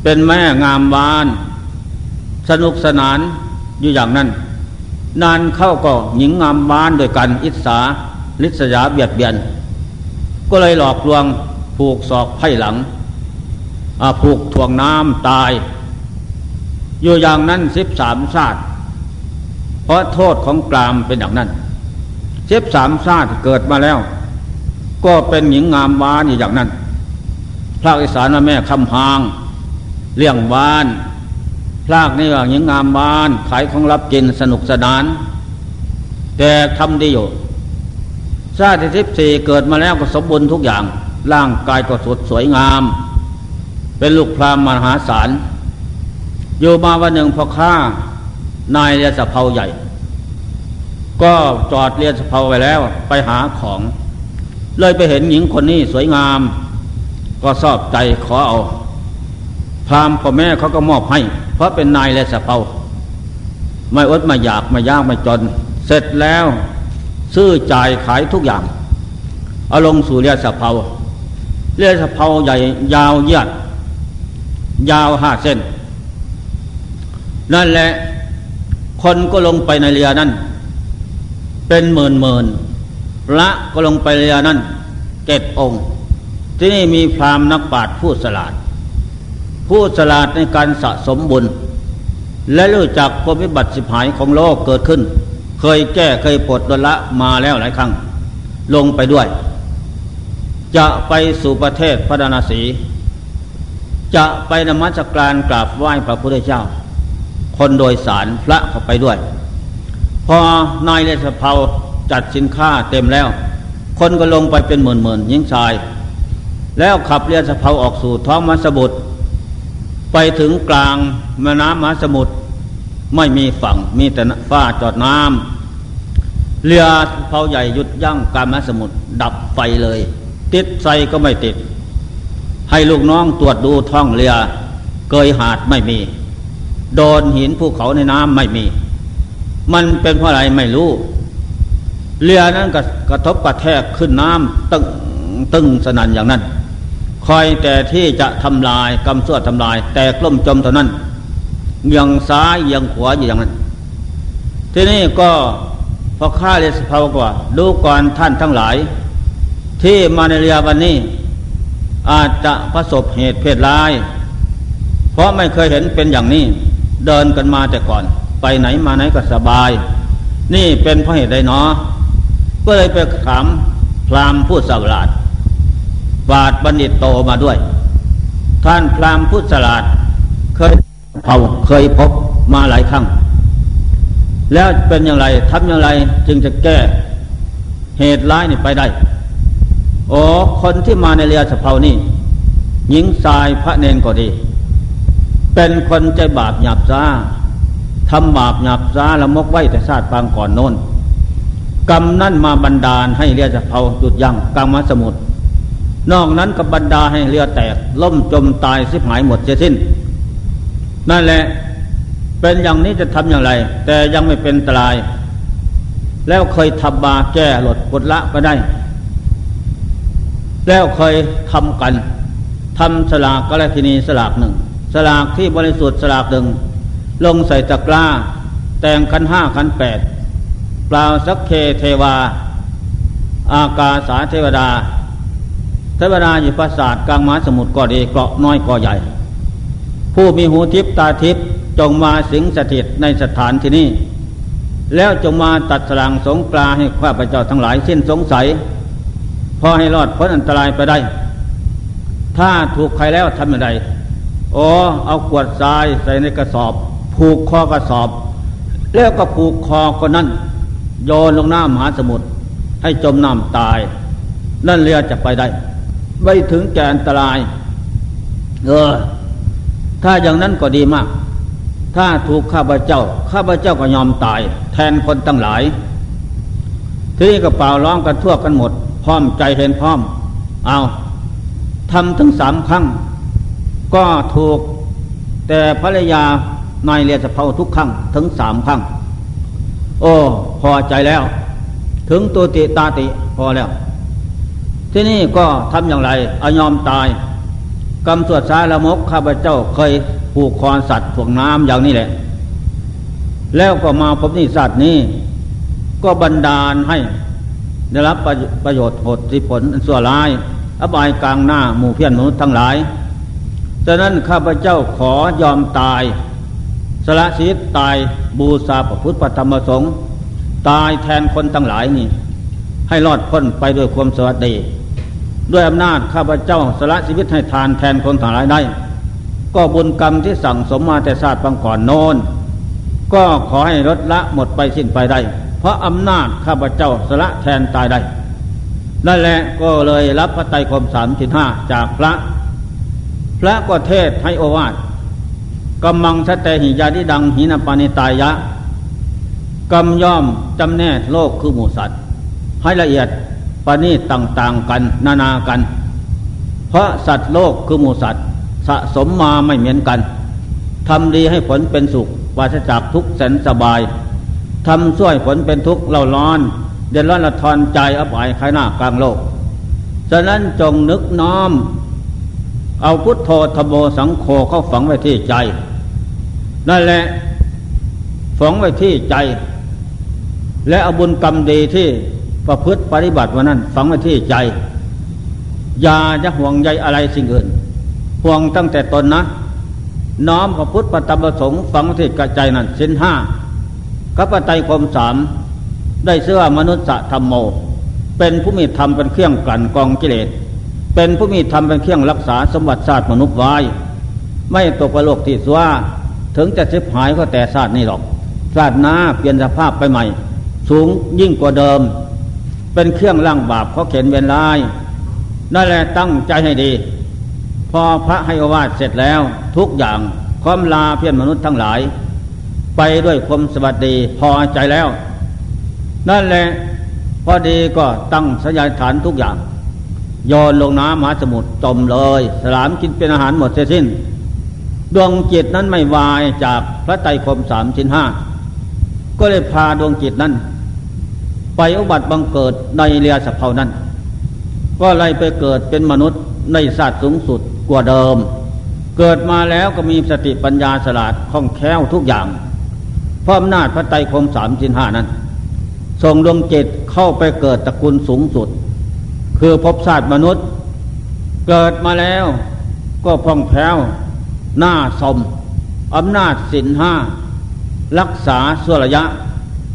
เป็นแม่งามบาน สนุกสนานอยู่อย่างนั้น นานเข้าก็หญิงงามบานโดยกันอิสาลิษยาเบียดเบียน ก็เลยหลอกลวงผูกศอกไพ่หลังผูกถ่วงน้ำตาย อยู่อย่างนั้นสิบสามชาติเพราะโทษของกรามเป็นอย่างนั้นสิบสามชาติเกิดมาแล้ว ก็เป็นหญิงงามวานอยู่อย่างนั้นพระอิสานแม่คำพาง เลี้ยงวานพรากนี่ว่าหญิงงามวาน ขายของรับกินสนุกสนาน แต่ทำดีอยู่ชาติที่สิบสี่เกิดมาแล้วก็สมบูรณ์ทุกอย่าง ร่างกายก็สดสวยงาม เป็นลูกพรามมหาศาลอยู่มาวันหนึ่งพอข้านายเรือสะเพาใหญ่ ก็จอดเรือสะเพาไปแล้วไปหาของ เลยไปเห็นหญิงคนนี้สวยงาม ก็ชอบใจขอเอา พรามพ่อแม่เขาก็มอบให้ เพราะเป็นนายเรือสะเพาไม่อดไม่อยากไม่ยากไม่จน เสร็จแล้วซื้อจ่ายขายทุกอย่าง เอาลงสู่เรือสะเพาเรือสะเพาใหญ่ยาวเยียดยาวห้าเส้น นั่นแหละ คนก็ลงไปในเรือนั้น เป็นหมื่นหมื่น พระก็ลงไปเรือนั้นเจ็ดองค์ ที่นี่มีพรามนักปราชญ์ผู้สลาด ผู้สลาดในการสะสมบุญ และรู้จักความวิบัติสิบหายของโลกเกิดขึ้น เคยแก้เคยปลดดละมาแล้วหลายครั้ง ลงไปด้วย จะไปสู่ประเทศพระนาสีจะไปนมัสการกราบไหว้พระพุทธเจ้า คนโดยสารพระเข้าไปด้วย พอนายเลสเภา จัดสินค้าเต็มแล้ว คนก็ลงไปเป็นหมื่นหมื่นยิงชาย แล้วขับเรือสะเพาออกสู่ท้องมหาสมุทรไปถึงกลางแม่น้ำมหาสมุทรไม่มีฝั่งมีแต่ฟ้าจอดน้ำเรือเผาใหญ่หยุดยั้งกลางมหาสมุทรดับไฟเลย ติดไฟก็ไม่ติด ให้ลูกน้องตรวจดูท้องเรือ เกยหาดไม่มี โดนหินภูเขาในน้ำไม่มี มันเป็นเพราะอะไรไม่รู้ เรือนั้นกระทบกระแทกขึ้นน้ำตึงตึงสนั่นอย่างนั้น คอยแต่ที่จะทำลายกำสวดทำลาย แต่กล้มจมเท่านั้นยังซ้ายยังขวาอยู่อย่างนั้น ที่นี่ก็พอข้าเรียสภาวกว่าดูก่อนท่านทั้งหลาย ที่มาในเรียวันนี้ อาจจะประสบเหตุเพศร้าย เพราะไม่เคยเห็นเป็นอย่างนี้ เดินกันมาแต่ก่อน ไปไหนมาไหนก็สบาย นี่เป็นเพราะเหตุใดเนาะ ก็เลยไปถามพราหมณ์ผู้สลาดบาทบัณฑิตโตมาด้วย ท่านพราหมณ์ผู้สลาดเคยเผาเคยพบมาหลายครั้ง แล้วเป็นอย่างไรทำอย่างไรจึงจะแก้เหตุร้ายนี่ไปได้โอ้คนที่มาในเรือสะเพานี่หญิงชายพระเนนก็ดี เป็นคนใจบาปหยาบซาทำบาปหยาบซาละมกไว้แต่ชาติปางก่อนโน้น กรรมนั่นมาบันดาลให้เรือสะเพาหยุดยัง้งกลางมหาสมุทรนอกนั้นก็บันดาให้เรือแตก ล่มจมตายสิบหายหมดเสียสิ้น นั่นแหละเป็นอย่างนี้จะทำอย่างไร แต่ยังไม่เป็นตราย แล้วเคยทำบาแก้หลดกดละก็ได้ แล้วเคยทำกันทำสลากก็แล้วทีนีสลากหนึ่งสลากที่บริสุทธิ์สลากหนึ่งลงใส่ตะกร้า แต่งคันห้าคันแปด ปล่าสักเคเทวา อากาสาเทวดา เทวดาอยู่ปราสาทกลางมหาสมุทรก็ดีเกาะน้อยก็ใหญ่ ผู้มีหูทิพตาทิพจงมาสิงสถิตในสถานที่นี้แล้วจงมาตัดสลางสงกลาให้ข้าพเจ้าทั้งหลายสิ้นสงสัย พอให้รอดพ้นอันตรายไปได้ ถ้าถูกใครแล้วทำอย่างไรโอ้เอาขวดทรายใส่ในกระสอบ ผูกคอกระสอบ แล้วก็ผูกคอคนนั้น โยนลงน้ำมหาสมุทรให้จมน้ำตาย นั่นเรือจะไปได้ไม่ถึงแก่อันตราย เออ ถ้าอย่างนั้นก็ดีมาก ถ้าถูกข้าพเจ้า ข้าพเจ้าก็ยอมตาย แทนคนตั้งหลาย ที่ก็เป่าร้องกันทั่วกันหมด พร้อมใจเห็นพร้อม เอาทำถึงสามครั้ง ก็ถูก แต่ภรรยานายเรียสเพาทุกครั้งถึงสามครั้ง โอ้ พอใจแล้ว ถึงตัวติตาติพอแล้ว ที่นี่ก็ทำอย่างไรอยอมตายกรรมสวดสาละมกข้าพเจ้าเคยผูกคอสัตว์ถ่วงน้ำอย่างนี้แหละ แล้วก็มาพบนิสัตว์นี้ ก็บันดาลให้ได้รับประโยชน์ผลที่ผลส่วนร้าย อบายกลางหน้าหมู่เพี้ยนมนุษย์ทั้งหลายฉะนั้นข้าพเจ้าขอยอมตาย สละชีวิตตายบูชาพระพุทธธรรมสงฆ์ตายแทนคนทั้งหลายนี่ ให้รอดพ้นไปด้วยความสวัสดี ด้วยอำนาจข้าพเจ้าสละชีวิตให้ทานแทนคนทั้งหลายได้ ก็บุญกรรมที่สั่งสมมาแต่ศาสตร์บางก่อนโนนก็ขอให้ลดละหมดไปสิ้นไปได้ เพราะอำนาจข้าพเจ้าสละแทนตายได้นั่นแหละก็เลยรับพระไตรคมสามสิบห้าจากพระ พระก็เทศให้โอวาท กำมังสเตหิยาดิดังหินปานิตายะกำย่อมจำแนกโลกคือหมูสัตว์ ให้ละเอียดปณีต่างๆกัน นานากัน เพราะสัตว์โลกคือหมูสัตว์ สะสมมาไม่เหมือนกันทำดีให้ผลเป็นสุขวาสจากทุกแสนสบายทำช่วยผลเป็นทุกข์เล่าร้อน เดือดร้อนละทอนใจอับอายขายหน้ากลางโลก ฉะนั้นจงนึกน้อม เอาพุทโธธโมสังโฆเข้าฝังไว้ที่ใจ นั่นแหละฝังไว้ที่ใจ และอบุญกรรมดีที่ประพฤติปฏิบัติวันนั้น ฝังไว้ที่ใจ อย่าจะห่วงใยอะไรสิ่งอื่น ห่วงตั้งแต่ตนนะ น้อมพระพุทธปฏิบัติสงฆ์ฝังไว้ที่กระใจนั้นสินห้ากัปไตคมสามได้เสื้อมนุษย์ธรรมโม เป็นผู้มีธรรมเป็นเครื่องกลั่นกองกิเลสเป็นผู้มีธรรมเป็นเครื่องรักษาสมบัติศาสตร์มนุษย์ไว้ไม่ตกประโลกที่สว่า ถึงจะสิบหายก็แต่ศาสตร์นี้หรอกศาสตร์หน้าเปลี่ยนสภาพไปใหม่ สูงยิ่งกว่าเดิม เป็นเครื่องล่างบาปเขาเขียนเวนลายนั่นแหละตั้งใจให้ดี พอพระให้อวาดเสร็จแล้ว ทุกอย่างความลาเพียรมนุษย์ทั้งหลาย ไปด้วยความสวัสดีพอใจแล้ว นั่นแหละพอดีก็ตั้งสยายฐานทุกอย่างโยนลงน้ำมหาสมุทรจมเลย สลามกินเป็นอาหารหมดเสียสิ้น ดวงจิตนั้นไม่วายจากพระไตรคมสามชิ้นห้าก็เลยพาดวงจิตนั้น ไปอุบัติบังเกิดในเรียสะเพานั้น ก็ไล่ไปเกิดเป็นมนุษย์ในศาสตร์สูงสุดกว่าเดิม เกิดมาแล้วก็มีสติปัญญาสลาดคล่องแคล่วทุกอย่างเพราะอำนาจพระไตรคมสามสินห้านั้นส่งดวงจิตเข้าไปเกิดตระกูลสูงสุด คือภพชาติมนุษย์ เกิดมาแล้วก็พ่องแผ้ว หน้าสมอำนาจสินห้า รักษาส่วระยะ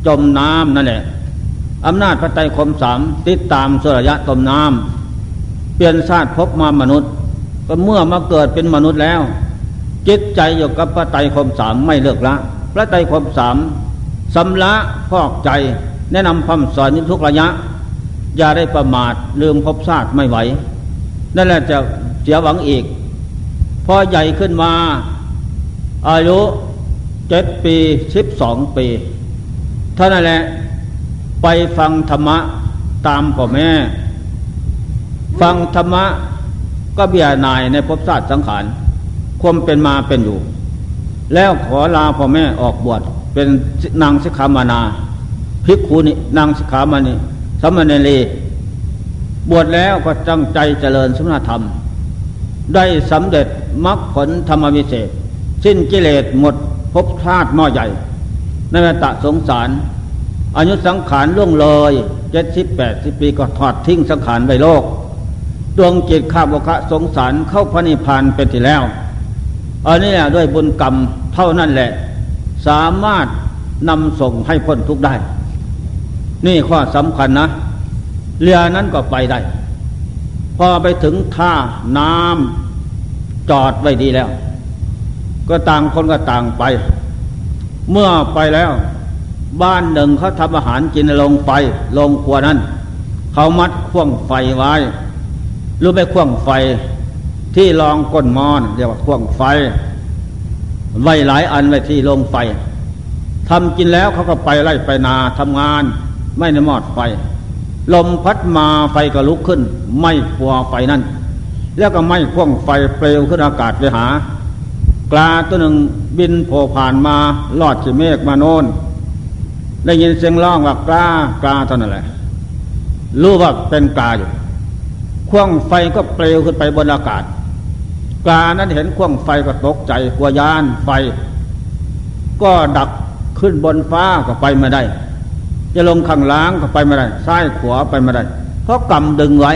จมน้ำนั่นแหละอำนาจพระไตรคมสามติดตามส่วระยะจมน้ำเปลี่ยนชาติพบมามนุษย์ ก็เมื่อมาเกิดเป็นมนุษย์แล้ว จิตใจอยู่กับพระไตรคมสามไม่เลิกละ พระไตรคมสามสำละพอกใจ แนะนำคำสอนทุกระยะ อย่าได้ประมาทลืมพบชาติไม่ไหว นั่นแหละจะเสียหวังอีก พอใหญ่ขึ้นมา อายุเจ็ดปีสิบสองปีท่านั่นแหละ ไปฟังธรรมะตามพ่อแม่ ฟังธรรมะก็เบียนายในภพชาติสังขารความเป็นมาเป็นอยู่ แล้วขอลาพ่อแม่ออกบวชเป็นนางสิกขามานาภิกขุนีนางสิกขามานีสมณเณรีบวชแล้วก็ตั้งใจเจริญสมณธรรม ได้สำเร็จ มรรคผลธรรมวิเศษ สิ้นกิเลสหมดภพชาติม่อใหญ่ในเมตะสงสาร อายุสังขารล่วงเลยเจ็ดสิบแปดสิบปีก็ถอดทิ้งสังขารไปโลก ดวงจิตข้าบกะสงสารเข้าพระนิพพานเป็นที่แล้วอันนี้ด้วยบุญกรรมเท่านั้นแหละ สามารถนำส่งให้พ้นทุกได้ นี่ข้อสำคัญนะ เรือนั้นก็ไปได้ พอไปถึงท่าน้ำ จอดไว้ดีแล้ว ก็ต่างคนก็ต่างไป เมื่อไปแล้ว บ้านหนึ่งเขาทำอาหารกินลงไป ลงครัวนั้น เขามัดข่วงไฟไว้รือไปข่วงไฟ ที่รองก้นมอนเรียกว่าข่วงไฟ ไว้หลายอันไว้ที่ลงไฟทำกินแล้วเขาก็ไปไล่ไปนาทำงาน ไม่ในมอดไฟ ลมพัดมาไฟก็ลุกขึ้น ไม่ขัวไฟนั่น แล้วก็ไม่ข่วงไฟเปลวขึ้นอากาศไปหา กลาตัวหนึ่งบินโผผ่านมาลอดจีเมฆมาโน่นได้ยินเสียงร้องว่ากลากลาเท่านั้นแหละรู้ว่าเป็นกาอยู่ข่วงไฟก็เปลวขึ้นไปบนอากาศกานั้นเห็นข่วงไฟก็ตกใจกลัวยานไฟ ก็ดักขึ้นบนฟ้าก็ไปไม่ได้ จะลงข้างล่างก็ไปไม่ได้ซ้ายขวาไปไม่ได้ เพราะกำดึงไว้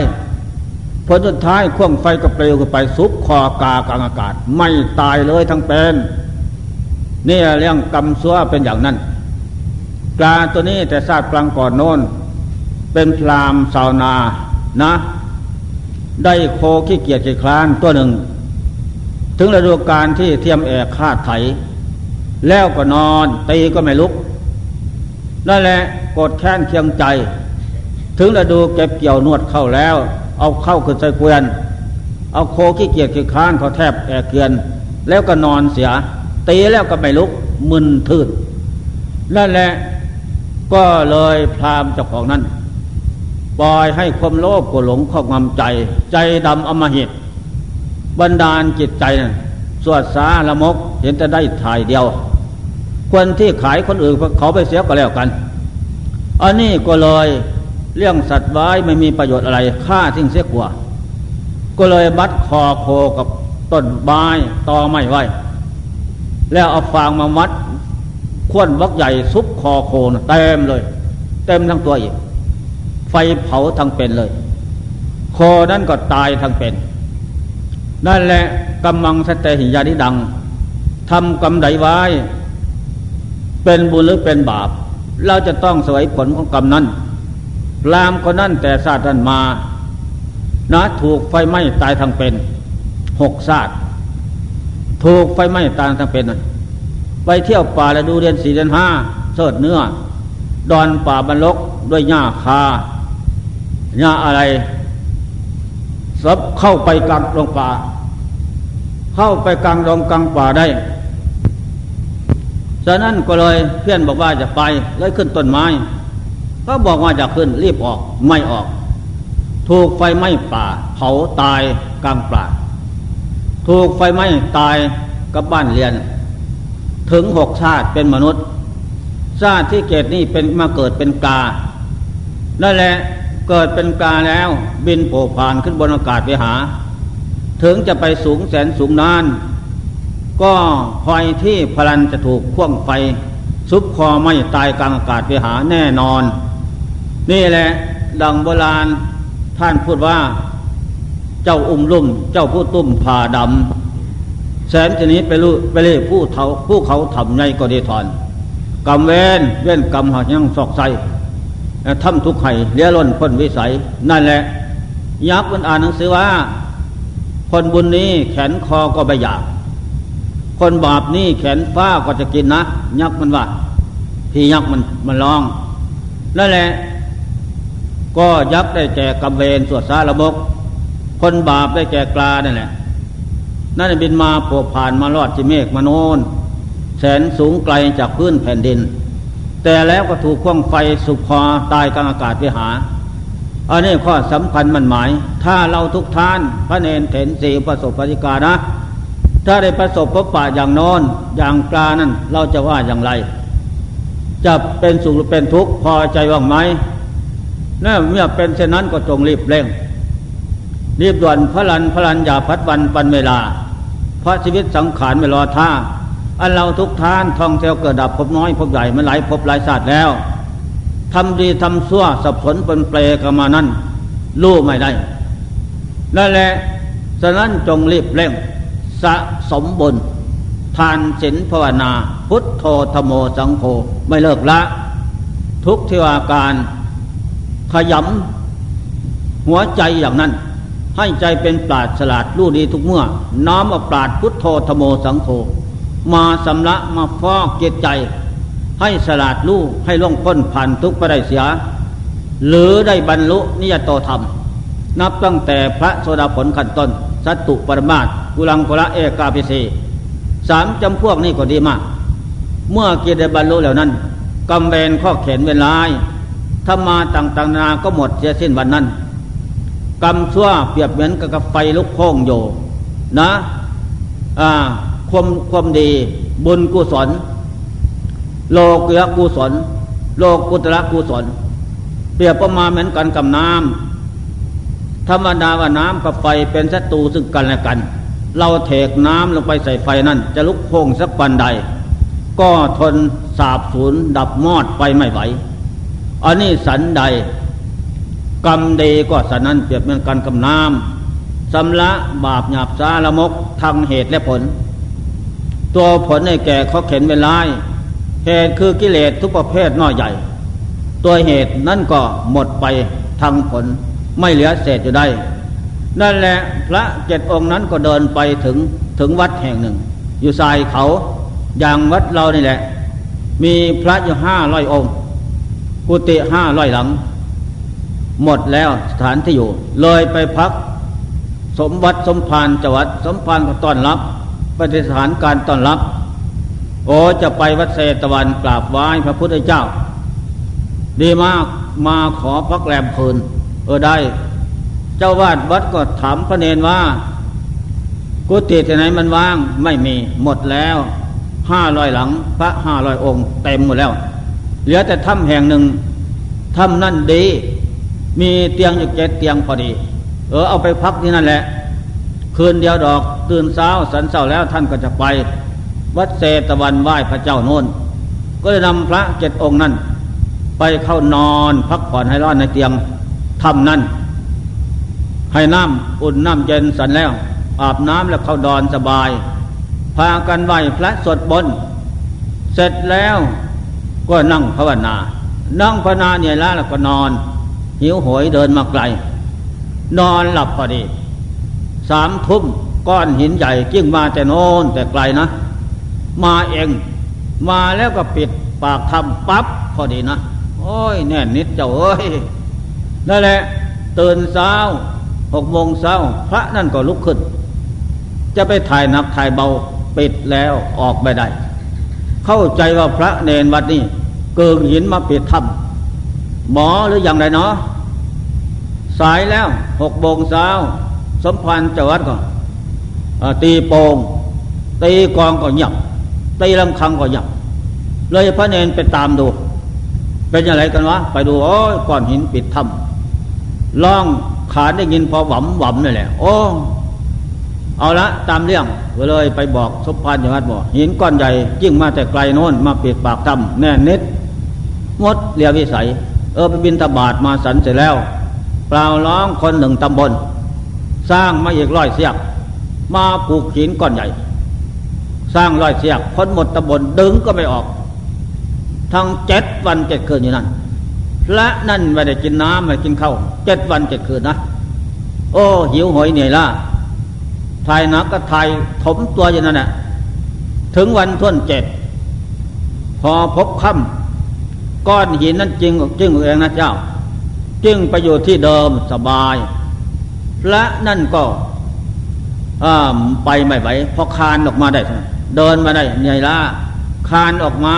ผลสุดท้ายข่วงไฟก็เปลวขึ้นไปซุกคอกากลางอากาศ ไม่ตายเลยทั้งเป็นนี่เรื่องกำซัวเป็นอย่างนั้นกาตัวนี้แต่ทราบกลางก่อนโน้น เป็นพรามสาวนานะ ได้โคขี้เกียจขี้คลานตัวหนึ่ง ถึงฤดูกาลที่เทียมแอกคาดไถ แล้วก็นอนตีก็ไม่ลุก นั่นแหละกดแค้นเคียงใจ ถึงฤดูเก็บเกี่ยวนวดเข้าแล้ว เอาเข้าขึ้นใส่เกวียน เอาโคขี้เกียจขี้ค้านเขาแทบแอกเกวียนแล้วก็นอนเสียตีแล้วก็ไม่ลุกมึนทื่นนั่นแหละก็เลยพรามเจ้าของนั้นปล่อยให้ความโลภกหลงครอบงำใจ ใจดำอมหิตบันดาลจิตใจนะสวดสาละมกเห็นจะได้ถ่ายเดียว คนที่ขายคนอื่นเขาไปเสียก็แล้วกัน อันนี้ก็เลย เรื่องสัตว์ไว้ไม่มีประโยชน์อะไรฆ่าทิ้งเสียกว่าก็เลยมัดคอโคกับต้นไม้ตอไม้ไว้ แล้วเอาฟางมามัดขวนวักใหญ่ซุปคอโคนเต็มเลย เต็มทั้งตัวอีก ไฟเผาทั้งเป็นเลย โคนั้นก็ตายทั้งเป็น นั่นแหละกำมังสเตหิยานิดังทำกรรมใดไว้ เป็นบุญหรือเป็นบาป เราจะต้องสวยผลของกรรมนั้น ลามคนนั้นแต่ศาสตร์นั้นมานะถูกไฟไหม้ตายทั้งเป็นหกศาสตร์ถูกไฟไหม้ตายทั้งเป็นไปเที่ยวป่าแล้วดูเดือนสี่เดือนห้าเสิดเนื้อ ดอนป่าบรรลกด้วยหญ้าคาหญ้าอะไรสับเข้าไปกลางดงป่า เข้าไปกลางดงกลางป่าได้ฉะนั้นก็เลยเพื่อนบอกว่าจะไปเลยขึ้นต้นไม้ ก็บอกว่าจะขึ้นรีบออกไม่ออก ถูกไฟไหม้ป่า เผาตายกลางป่า ถูกไฟไหม้ตายกับบ้านเรียน ถึงหกชาติเป็นมนุษย์ ชาติที่เกิดนี่เป็นมาเกิดเป็นกานั่นแหละเกิดเป็นกาแล้วบินโผผ่านขึ้นบนอากาศไปหา ถึงจะไปสูงแสนสูงนาน ก็พอยที่พลันจะถูกข่วงไฟซุบคอไม่ตายกลางอากาศไปหาแน่นอน นี่แหละดังโบราณท่านพูดว่า เจ้าอุ้มลุ่ม เจ้าผู้ตุ้มผ่าดำแสนชนิดไปรู้ไปเล่ผู้เทาผู้เขาทำไงก็ดีถอนกรรมเวนเว้นกรรมหักยังสอกใสทำทุกไข่เลี้ยล้นพ้นวิสัย นั่นแหละ ยักษ์มันอ่านหนังสือว่า คนบุญนี้แขนคอก็ไม่อยาก คนบาปนี่แขนฟ้าก็จะกินนะ ยักษ์มันว่า พี่ยักษ์มันมันร้อง นั่นแหละ ก็ยักษ์ได้แก่กำเวนสวดสารบก คนบาปได้แก่กลานั่นแหละนั่นบินมาโผผ่านมาลอดจิเมฆมโนนแสนสูงไกลจากพื้นแผ่นดิน แต่แล้วก็ถูกควงไฟสุกคอตายกลางอากาศไปหาอันนี้ข้อสำคัญมันหมาย ถ้าเราทุกท่านพระเนนเถนสีประสบปฏิกานะ ถ้าได้ประสบพบป่าอย่างนอนอย่างกลานั้นเราจะว่าอย่างไร จะเป็นสุขหรือเป็นทุกข์พอใจว่างไหม นี่เมื่อเป็นเช่นนั้นก็จงรีบเร่ง รีบด่วนพระลันพระลันอย่าพัดวันปันเวลา เพราะชีวิตสังขารไม่รอท่าอันเราทุกท่านท่องเที่ยวเกิดดับพบน้อยพบใหญ่มาหลายพบหลายศาสตร์แล้วทำดีทำชั่วสับสนเป็นเปรกันมานั้นรู้ไม่ได้นั่นแหละฉะนั้นจงรีบเร่ง สะสมบุญทานศีลภาวนา พุทโธธโมสังโฆไม่เลิกละ ทุกที่ว่าการ ขยำหัวใจอย่างนั้น ให้ใจเป็นปราดฉลาดรู้ดีทุกเมื่อ น้อมเอาปราดพุทโธธโมสังโฆมาสำละมาฟอกเกตใจ ให้สลาดลู่ให้ล่องพ้นผ่านทุกข์ไปได้เสีย หรือได้บรรลุนิยโตธรรม นับตั้งแต่พระโสดาผลขั้นต้นสัตตุปรมาตกุลังกุละเอกาพิเศสามจำพวกนี้ก็ดีมาก เมื่อเกียรติบรรลุแล้วนั้นกำเบนข้อเข็นเวลาย ถ้ามาต่างๆนาก็หมดเสียสิ้นวันนั้น กรรมชั่วเปรียบเหมือนกับไฟลุกโค้งโยนะอ่าความความดีบุญกุศล โลกุยกุศล โลกุตระกุศล เปรียบประมาณเหมือนกันกับน้ำธรรมดาว่าน้ำกับไฟเป็นศัตรูซึ่งกันและกัน เราเทกน้ำลงไปใส่ไฟนั่น จะลุกโพงสักปันใด ก็ทนสาบสูญดับมอดไปไม่ไหว อันนี้สันใด กรรมดีก็สันนั้นเปรียบเหมือนกันกับน้ำสำละบาปหยาบซาละมกทางเหตุและผล ตัวผลในแก่เขาเข็นเป็นลายเหตุคือกิเลสทุกประเภทน้อยใหญ่ ตัวเหตุนั่นก็หมดไปทางผลไม่เหลือเศษอยู่ได้ นั่นแหละพระเจ็ดองค์นั้นก็เดินไปถึงถึงวัดแห่งหนึ่ง อยู่ทรายเขาอย่างวัดเรานี่แหละ มีพระอยู่ห้าร้อยองค์ กุฏิห้าร้อยหลัง หมดแล้วสถานที่อยู่ เลยไปพัก สมบัติสมภารจังหวัด สมภารก็ต้อนรับปฏิสถานการต้อนรับ โอ้จะไปวัดเศตวันกราบไหว้พระพุทธเจ้า ดีมากมาขอพักแรมคืนเออได้ เจ้าวาดวัดก็ถามพระเนนว่า กุฏิที่ไหนมันว่างไม่มีหมดแล้วห้าร้อยหลัง พระห้าร้อยองค์ เต็มหมดแล้ว เหลือแต่ถ้ำแห่งหนึ่งถ้ำนั่นดี มีเตียงอยู่เจ็ดเตียงพอดี เออเอาไปพักที่นั่นแหละ คืนเดียวดอกตื่นเช้าสันเช้าแล้วท่านก็จะไป วัดเศตวันไหว้พระเจ้าโน้น ก็เลยนำพระเจ็ดองค์นั้น ไปเข้านอนพักผ่อนให้ร้อนในเตียงทำนั้นให้น้ำอุ่นน้ำเย็นสันแล้ว อาบน้ำแล้วเข้านอนสบาย พากันไหว้พระสวดบน เสร็จแล้ว ก็นั่งภาวนา นั่งภาวนาเนี่ยแล้วแล้วก็นอน หิวโหยเดินมาไกล นอนหลับพอดี สามทุ่มก้อนหินใหญ่กิ้งมาแต่โน้นแต่ไกลนะ มาเอง มาแล้วก็ปิดปากทำปั๊บพอดีนะ โอ้ยแน่นนิดเจ้าเอ้ยนั่นแหละตื่นเช้าหกโมงเช้าพระนั่นก็ลุกขึ้น จะไปถ่ายนักถ่ายเบาปิดแล้วออกไม่ได้ เข้าใจว่าพระเนนวัดนี้เกิงหินมาปิดถ้ำหมอหรืออย่างไรเนาะสายแล้วหกโมงเช้าสมพันธ์จวัดก็ตีโปงตีกองก็หยับตีลำคังก็หยับเลยพระเนนไปตามดู เป็นอย่างไรกันวะไปดูโอ้ยก้อนหินปิดถ้ำล่องขาได้ยินพอหวำหวำนี่แหละโอ้ เอาละตามเรื่องก็เลยไปบอกสมภารจังหวัดบอกหินก้อนใหญ่ยิ่งมาแต่ไกลโน้นมาปิดปากถ้ำแน่นิดงดเรียวิสัย เออไปบินตบาทมาสันเสร็จแล้ว เปล่าร้องคนหนึ่งตำบล สร้างมาอีกร้อยเสียก มาปลูกหินก้อนใหญ่ สร้างร้อยเสียกคนหมดตำบลดึงก็ไม่ออก ทั้งเจ็ดวันเจ็ดคืนอยู่นั่นและนั่นไม่ได้กินน้ำไม่กินข้าวเจ็ดวันเจ็ดคืนนะโอ้หิวหอยเหนื่อยละทายนักก็ทายถมตัวอย่างนั้นแหละถึงวันท่วนเจ็ด พอพบค่ำก้อนหินนั้นจริงจริงเองนะเจ้า จึงไปอยู่ที่เดิมสบาย และนั่นก็ไปไม่ไหวพอคานออกมาได้ เดินมาได้เหนื่ละคานออกมา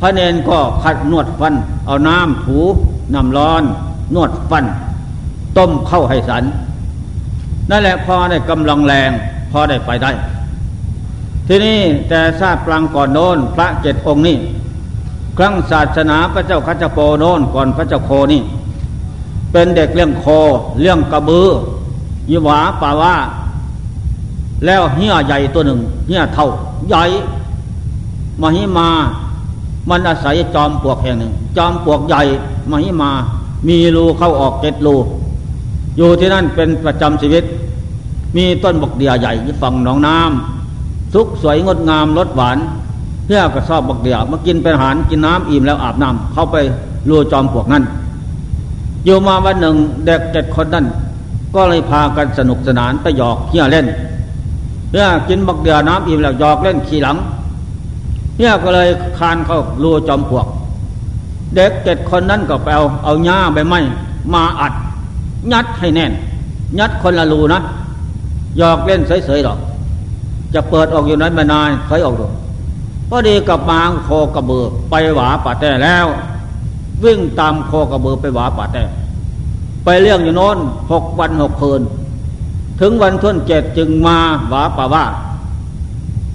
พระเนนก็ขัดนวดฟัน เอาน้ำถูน้ำร้อน นวดฟัน ต้มเข้าให้สัน นั่นแหละพอได้กำลังแรง พอได้ไปได้ ทีนี้แต่ทราบปลังก่อนโน้นพระเจ็ดองค์นี้ครั้งศาสนาพระเจ้าคัจโปโน้นก่อนพระเจ้าโคนี่ เป็นเด็กเลี้ยงโคเลี้ยงกระบือยิหวาป่าว่า แล้วเหี้ยใหญ่ตัวหนึ่งเหี้ยเท่าใหญ่มาหิมา มันอาศัยจอมปลวกแห่งหนึ่ง จอมปลวกใหญ่มหิมา มีรูเข้าออกเจ็ดรู อยู่ที่นั่นเป็นประจำชีวิต มีต้นบกเดียใหญ่ที่ฝั่งหนองน้ำสุกสวยงดงามรสหวานเพื่อกระสอบบกเดียมากินเป็นอาหารกินน้ำอิ่มแล้วอาบน้ำเข้าไปรูจอมปลวกนั้นอยู่มาวันหนึ่งเด็กเจ็ดคนนั้นก็เลยพากันสนุกสนานไปหยอกเที่ยเล่นเพื่อกินบักเดียน้ำอิ่มแล้วหยอกเล่นขี่หลังเนี่ยก็เลยคานเข้ารูจอมปลวก เด็กเจ็ดคนนั้นก็ไปเอาเอาหญ้าใบไม้มาอัด ยัดให้แน่น ยัดคนละรูนะหยอกเล่นเฉยๆหรอก จะเปิดออกอยู่นั้นม่นานเคยออกดูพอดีกับมางโคกระเบือไปหวาป่าแต่แล้ว วิ่งตามโคกระเบือไปหวาป่าแต่ไปเรื่องอยู่โน้นหกวันหกคืน ถึงวันทุ่นเจ็ดจึงมาหวาป่าว่า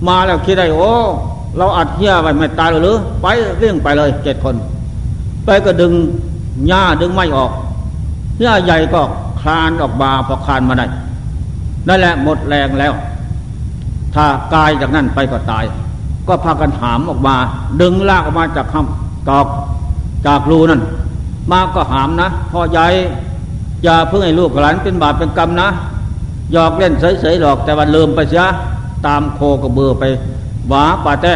มาแล้วคิดได้โอ้เราอัดเหี้ยไว้ไม่ตายหรือ ไปเรี่ยงไปเลยเจ็ดคน ไปก็ดึงหญ้าดึงไม่ออก เหี้ยใหญ่ก็คลานออกมาพอคลานมาได้นั่นแหละหมดแรงแล้ว ถ้ากายจากนั้นไปก็ตาย ก็พากันหามออกมา ดึงลากออกมาจากคำตอกจากรูนั่น มาก็หามนะพ่อใหญ่อย่าเพิ่งให้ลูกหลานเป็นบาปเป็นกรรมนะหยอกเล่นเฉยๆหรอกแต่วันลืมไปเสียตามโคกระเบือไปหวาป่าแต้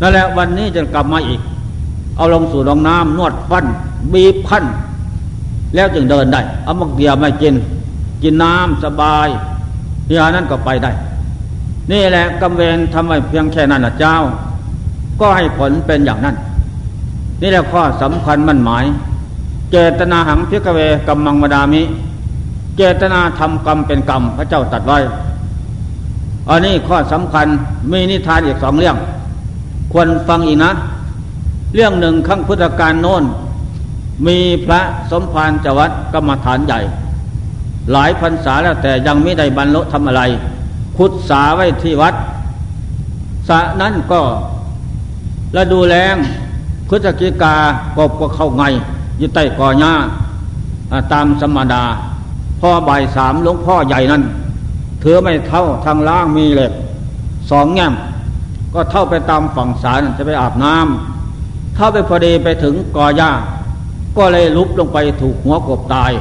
นั่นแหละวันนี้จะกลับมาอีก เอาลงสู่รองน้ำนวดฟัน บีบพัน แล้วจึงเดินได้เอามักเดียวไม่กิน กินน้ำสบายยานั้นก็ไปได้ นี่แหละกำเวนทำไว้เพียงแค่นั้นนะเจ้า ก็ให้ผลเป็นอย่างนั้น นี่แหละข้อสำคัญมั่นหมาย เจตนาหังพิกเวกัมมังมดามิ เจตนาทำกรรมเป็นกรรมพระเจ้าตัดไว้อันนี้ข้อสำคัญมีนิทานอีกสองเรื่อง ควรฟังอีกนะ เรื่องหนึ่งขั้งพุทธการโน้น มีพระสมภารจวัดกรรมฐานใหญ่ หลายพรรษาแล้วแต่ยังไม่ได้บรรลุทำอะไร ขุดสาไว้ที่วัดสะนั้นก็และดูแลงพฤศจิกากบก็เข้าไงอยู่ใต้กอหญ้าตามสมดา พ่อบ่ายสามหลวงพ่อใหญ่นั้นถือไม่เท่าทางล่างมีเหล็กสองแง่ม ก็เท่าไปตามฝั่งสารจะไปอาบน้ำเข้าไปพอดีไปถึงกอหญ้า ก็เลยลุบลงไปถูกหัวกบตาย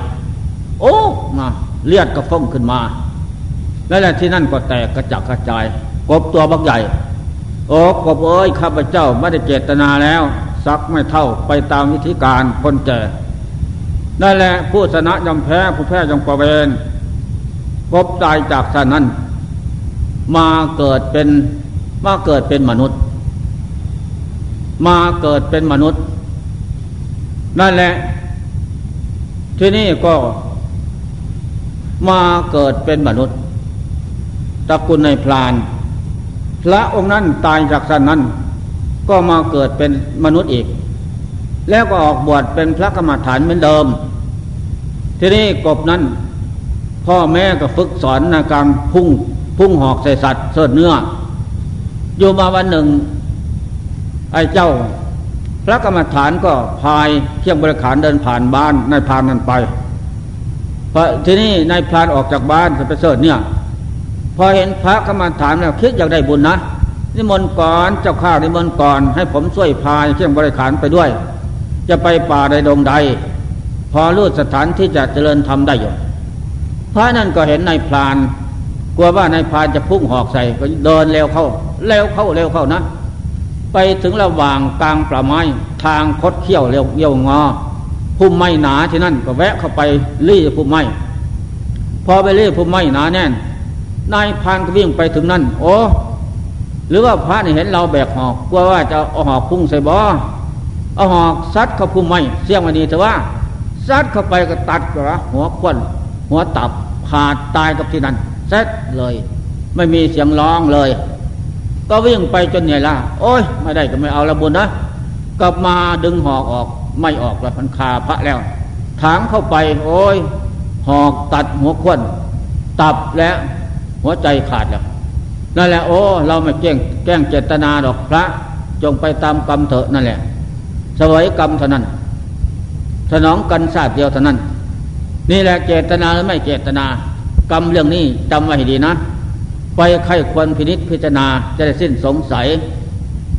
โอ้มาเลือดก็ฟ้องขึ้นมาแล้วแหละที่นั่นก็แตกกระจักกระจาย กบตัวบักใหญ่ โอ้กบเอ้ยข้าพเจ้าไม่ได้เจตนาแล้ว ซักไม่เท่าไปตามวิธีการคนแก่นั่นแหละผู้ชนะยอมแพ้ผู้แพ้ยอมประเวนพบตายจากท่านนั้น มาเกิดเป็นมาเกิดเป็นมนุษย์ มาเกิดเป็นมนุษย์ นั่นแหละ ที่นี่ก็มาเกิดเป็นมนุษย์ตระกูลในพราน พระองค์นั้นตายจากท่านนั้น ก็มาเกิดเป็นมนุษย์อีก แล้วก็ออกบวชเป็นพระกรรมฐานเหมือนเดิม ที่นี่กบนั้น พ่อแม่ก็ฝึกสอนในการพุ่งพุ่งหอกใส่สัตว์เสิร์เนื้อ อยู่มาวันหนึ่ง ไอ้เจ้า ระกรรมฐานก็พายเที่ยงบริขารเดินผ่านบ้านนายพานนั้นไปพอทีนี้นายพรานออกจากบ้านไปเสด็จเนี่ย พอเห็นพระกรรมฐานแล้วคิดอยากได้บุญนะนิมนต์ก่อนเจ้าข้านิมนต์ก่อน ให้ผมช่วยพายเที่ยงบริขารไปด้วย จะไปป่าใดดงใด พอรู้สถานที่จะเจริญธรรมได้อยู่พระนั่นก็เห็นนายพราน กลัวว่านายพรานจะพุ่งหอกใส่ก็เดินเร็วเข้าเร็วเข้าเร็วเข้านะ ไปถึงระหว่างกลางป่าไม้ทางคดเขี้ยวเร็วเยี่ยวงอพุ่มไม้หนาที่นั่นก็แวะเข้าไปรี่พุ่มไม้พอไปรี่พุ่มไม้หนาแน่นนายพานก็วิ่งไปถึงนั่น โอ้หรือว่าพระนี่เห็นเราแบกหอกกลัวว่าจะเอาหอกพุ่งใส่บ่อเอาหอกซัดเข้าพุ่มไม้เสี่ยงวันนี้แต่ว่าซัดเข้าไปก็ตัดกระหัวควนหัวตับขาดตายกับที่นั่นเสร็จเลย ไม่มีเสียงร้องเลย ก็วิ่งไปจนเหนื่อยละโอ้ยไม่ได้ก็ไม่เอาละบุญนะกลับมาดึงหอกออกไม่ออกแล้วพันคาพระแล้วถางเข้าไป โอ้ยหอกตัดหัวควนตับแล้วหัวใจขาดแล้วนั่นแหละโอ้เราไม่แกล้งแกล้งเจตนาดอกพระ จงไปตามกรรมเถอะนั่นแหละสวยกรรมเท่านั้นสนองกันศาสตร์เดียวเท่านั้น นี่แหละเจตนาหรือไม่เจตนา กรรมเรื่องนี้จำไว้ให้ดีนะ ไปใครควรพินิษพิจารณาจะได้สิ้นสงสัย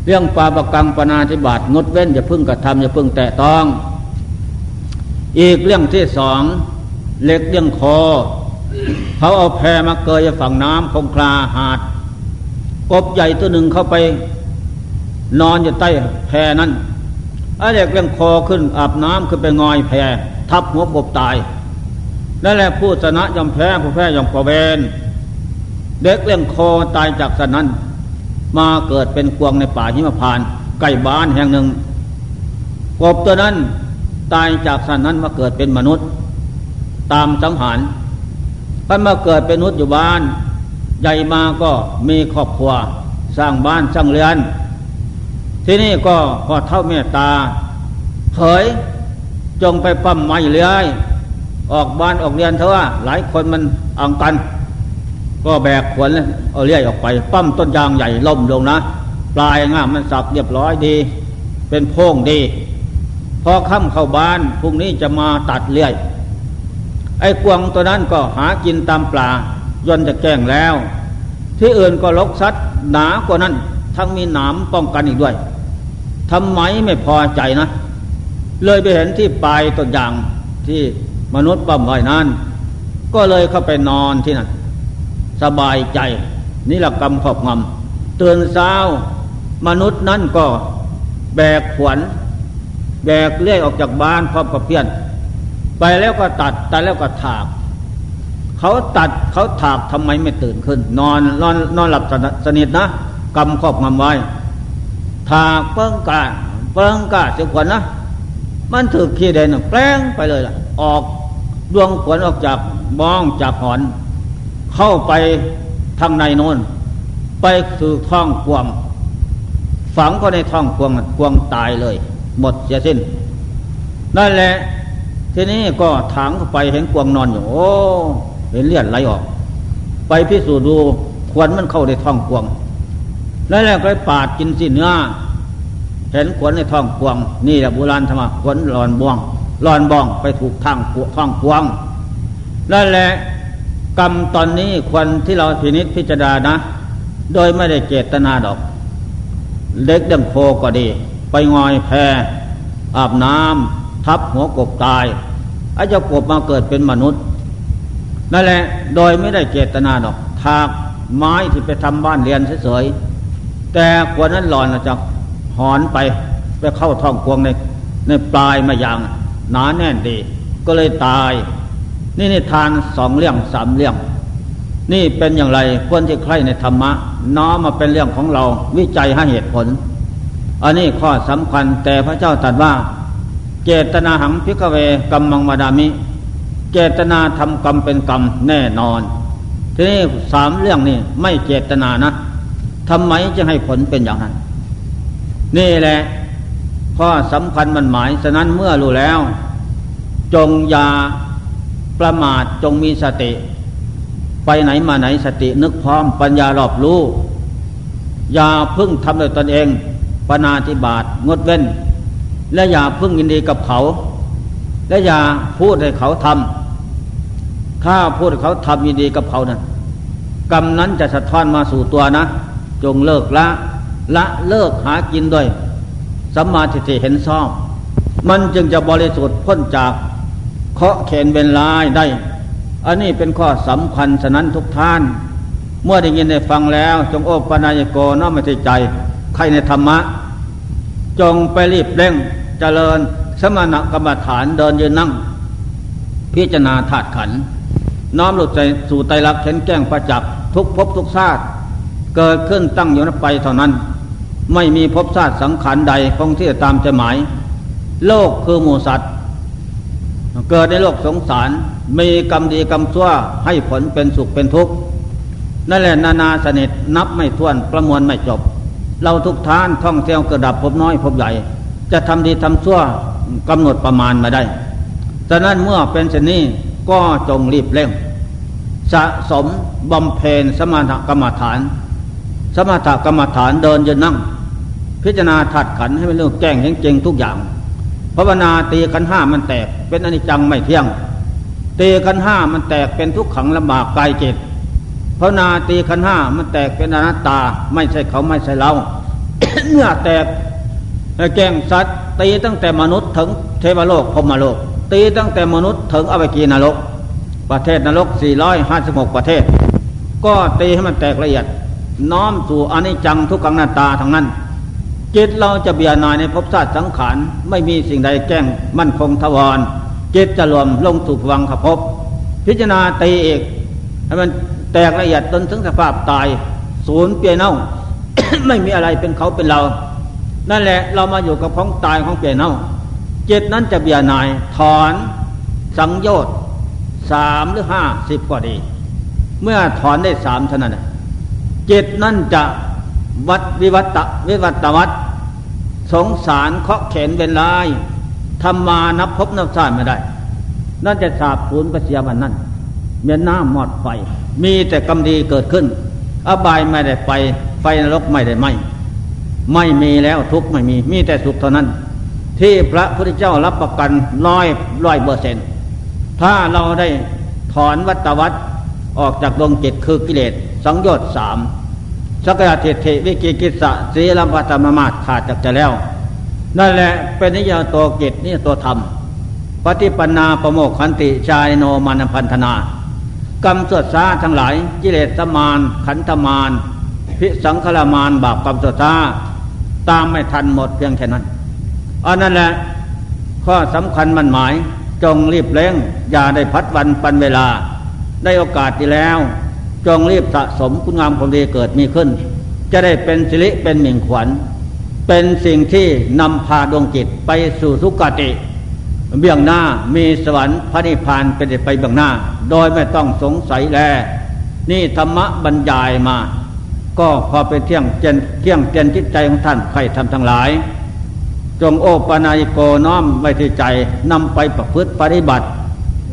เรื่องปาปกังปนาธิบาตงดเว้นอย่าพึ่งกระทำอย่าพึ่งแตะต้อง อีกเรื่องที่สองเล็กเรื่องคอ เขาเอาแพมาเกยฝั่งน้ำคงคลาหาด กบใหญ่ตัวหนึ่งเข้าไป นอนอยู่ใต้แพนั้นไอ้เด็กเรื่องคอขึ้นอาบน้ำขึ้นไปงอยแพทับหัวกบตายนั่นแหละผู้ชนะยอมแพ้ผู้แพ้ยอมกเวน เด็กเรื่องคอตายจากสนั้น มาเกิดเป็นกวงในป่าหิมพานใกล้บ้านแห่งหนึ่งกบตัวนั้นตายจากสันนั้นมาเกิดเป็นมนุษย์ ตามสังหารพันมาเกิดเป็นมนุษย์อยู่บ้าน ใหญ่มาก็มีครอบครัว สร้างบ้านสร้างเรือน ที่นี่ก็พอเท่าเมตตาเผยจงไปปั้มไม้เลื้อยออกบ้านออกเรียนเถอะหลายคนมันอังกัน ก็แบกขวนเอาเลี้ยออกไป ปั้มต้นยางใหญ่ล่มลงนะ ปลายง่ามมันสับเรียบร้อยดี เป็นโพงดี พอค่ำเข้าบ้านพรุ่งนี้จะมาตัดเลี้ยไอ้กวงตัวนั้นก็หากินตามปลาย่นจะแก้งแล้ว ที่อื่นก็ลกซัดหนากว่านั้น ทั้งมีหนามป้องกันอีกด้วยทำไมไม่พอใจนะ เลยไปเห็นที่ปลายต้นยางที่มนุษย์ปั้มไว้นั้น ก็เลยเข้าไปนอนที่นั่น สบายใจ นี่แหละกรรมขอบงำเตือนเช้ามนุษย์นั่นก็แบกขวัญแบกเลื่อยออกจากบ้านพร้อมกับเพี้ยน ไปแล้วก็ตัดตัดแล้วก็ถาก เขาตัดเขาถากทำไมไม่ตื่นขึ้น นอนนอนนอนหลับสนิทนะกรรมครอบงำไว้ ถากเปิ้งกาเปิ้งกาเสียขวัญนะมันถือขี้เด่นแปลงไปเลยล่ะ ออกดวงขวัญออกจากบ้องจากหอน เข้าไปทางในโน้น ไปสู่ท้องกวง ฝังก็ในท้องกวงกวงตายเลย หมดเสียสิ้นนั่นแหละทีนี้ก็ถางเข้าไปเห็นกวงนอนอยู่ โอ้เห็นเลือดไหลออก ไปพิสูจน์ดูควนมันเข้าในท้องกวงนั่นแหละก็ไปปาดกินสิเนื้อเห็นขวนในท้องกวง นี่แหละโบราณธรรมขวนหลอนบวงหลอนบองไปถูกทางท้องกวงนั่นแหละ กรรมตอนนี้ควรที่เราพินิษพิจารณานะ โดยไม่ได้เจตนาดอก เล็กดังโคก็ดี ไปงอยแพอาบน้ำทับหัวกบตายอาจจะกบมาเกิดเป็นมนุษย์นั่นแหละโดยไม่ได้เจตนาดอกถากไม้ที่ไปทำบ้านเรียนเฉยๆแต่ควรนั้นหลอนจะหอนไปไปเข้าท้องกวงในในปลายมายางหนาแน่นดี ก็เลยตาย นี่นิทานสองเรื่องสามเรื่อง นี่เป็นอย่างไรควรที่ใครในธรรมะ น้อมมาเป็นเรื่องของเราวิจัยให้เหตุผล อันนี้ข้อสำคัญแต่พระเจ้าตรัสว่า เจตนาหังพิกเวกรรมมังมาดามิ เจตนาทำกรรมเป็นกรรมแน่นอน ทีนี้สามเรื่องนี้ไม่เจตนานะทำไมจะให้ผลเป็นอย่างนั้น นี่แหละข้อสำคัญมันหมายฉะนั้นเมื่อรู้แล้ว จงยา ประมาทจงมีสติ ไปไหนมาไหนสตินึกพร้อมปัญญารอบรู้ อย่าพึ่งทำโดยตนเองปนาธิบาตงดเว้น และอย่าพึ่งยินดีกับเขา และอย่าพูดให้เขาทำถ้าพูดให้เขาทำยินดีกับเขานั้นกรรมนั้นจะสะท้อนมาสู่ตัวนะ จงเลิกละ ละเลิกหากินด้วยสัมมาทิฏฐิเห็นชอบมันจึงจะบริสุทธิ์พ้นจาก เคาะเขนเวลาได้ อันนี้เป็นข้อสำคัญฉะนั้นทุกท่าน เมื่อได้ยินได้ฟังแล้ว จงโอปนายโกน้อมใจใจใครในธรรมะ จงไปรีบเร่งเจริญสมณกรรมฐานเดินยืนนั่ง พิจารณาธาตุขัน น้อมหลุดใจสู่ไตรลักษณ์เห็นแก้งประจักษ์ทุกภพทุกชาติเกิดขึ้นตั้งอยู่นั้นไปเท่านั้น ไม่มีภพชาติสังขารใดคงที่ตามใจหมาย โลกคือหมูสัตว์ เกิดในโลกสงสาร มีกรรมดีกรรมชั่วให้ผลเป็นสุขเป็นทุกข์นั่นแหละนานาสนิทนับไม่ถ้วนประมวลไม่จบ เราทุกท่านท่องเที่ยวกระดับพบน้อยพบใหญ่ จะทำดีทำชั่วกำหนดประมาณมาได้ฉะนั้นเมื่อเป็นเช่นนี้ก็จงรีบเร่ง สะสมบำเพ็ญสมถกรรมฐาน สมถกรรมฐานเดินยืนนั่ง พิจารณาถัดขันให้เป็นเรื่องแก้งจริงทุกอย่าง ภาวนาตีขันห้ามันแตก เป็นอนิจจังไม่เที่ยงตีขันห้ามันแตกเป็นทุกขังลำบากกายจิตภาวนาตีขันห้ามันแตกเป็นอนัตตา ไม่ใช่เขาไม่ใช่เราเนื้อแตกแกงสัตว์ตีตั้งแต่มนุษย์ถึงเทวโลกพมโลก ตีตั้งแต่มนุษย์ถึงอเวกีนรก ประเทศนรก 456 ประเทศ ก็ตีให้มันแตกละเอียด น้อมสู่อนิจจังทุกขังหน้าตาทั้งนั้น จิตเราจะเบียนายในภพชาติสังขารไม่มีสิ่งใดแกล้งมั่นคงทวารจิตจะรวมลงสู่วังขภพ พิจารณาตีเอกให้มันแตกละเอียดจนถึงสภาพตาย ศูนย์เปียเน่า ไม่มีอะไรเป็นเขาเป็นเรา นั่นแหละเรามาอยู่กับของตายของเปียเน่าจิตนั้นจะเบียนายถอนสังโยชน์สามหรือห้าสิบก็ดี เมื่อถอนได้สามเท่านั้นจิตนั่นจะ วัดวิวัตวิวัตวัตสงสารเคาะเข็นเป็นลายทำมานับพบนับชาติไม่ได้ นั่นจะสาบสูญประเสียมันนั่นเมียน้ำหมดไฟ มีแต่กรรมดีเกิดขึ้น อบายไม่ได้ไฟไฟนรกไม่ได้ไหมไม่มีแล้วทุกไม่มี มีแต่สุขเท่านั้น ที่พระพุทธเจ้ารับประกันร้อยร้อยเปอร์เซ็นต์ถ้าเราได้ถอนวัตวัตออกจากดวงจิตคือกิเลสสังโยชน์สาม สักยะเทเทวิกิกิสะสีลัมพัตมมาตขาดจากจะแล้ว นั่นแหละเป็นนิยาตัวกิจนี่ตัวธรรม ปฏิปันาประโมกขันติชายโนมานพันธนากรรมสวดซาทั้งหลายกิเลสมาน ขันธมาน พิสังขลามานบาปกรรมสวดซาตามไม่ทันหมดเพียงแค่นั้นอันนั้นแหละข้อสำคัญมันหมายจงรีบเร่ง อย่าได้พัดวันปันเวลา ได้โอกาสที่แล้ว จงรีบสะสมคุณงามความดีเกิดมีขึ้น จะได้เป็นสิริเป็นหมิ่งขวัญ เป็นสิ่งที่นำพาดวงจิตไปสู่สุกติ เบื้องหน้ามีสวรรค์พระนิพพานเป็นไปเบื้องหน้า โดยไม่ต้องสงสัยแล นี่ธรรมะบรรยายมา ก็พอเป็นเที่ยงเจนเที่ยงเจนจิตใจของท่านใครทำทั้งหลาย จงโอปนายโกน้อมไว้ที่ใจนำไปประพฤติปฏิบัติ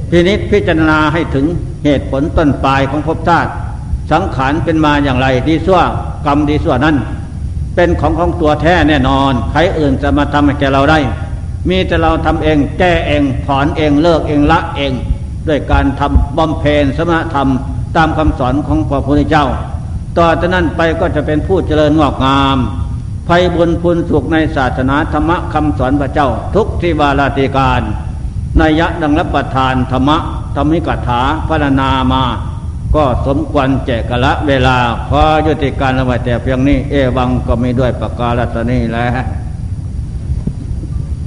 พินิษพิจารณาให้ถึงเหตุผลต้นปลายของภพชาติ สังขารเป็นมาอย่างไรดีสั่วกรรมดีสั่วนั้น เป็นของของตัวแท้แน่นอน ใครอื่นจะมาทำให้แกเราได้ มีแต่เราทำเองแก้เองถอนเองเลิกเองละเอง ด้วยการทำบำเพ็ญสมณธรรมตามคำสอนของพระพุทธเจ้า ต่อจากนั้นไปก็จะเป็นผู้เจริญงอกงามภัยบุญพุนสุขในศาสนาธรรมะคำสอนพระเจ้า ทุกที่วาลาติการ นัยยะดังรับประทานธรรมะธรรมิกถาพรรณนามา ก็สมควรแจกละเวลาพอยุติการละไว้แต่เพียงนี้ เอวังก็มีด้วยประกาศนี้แล้ว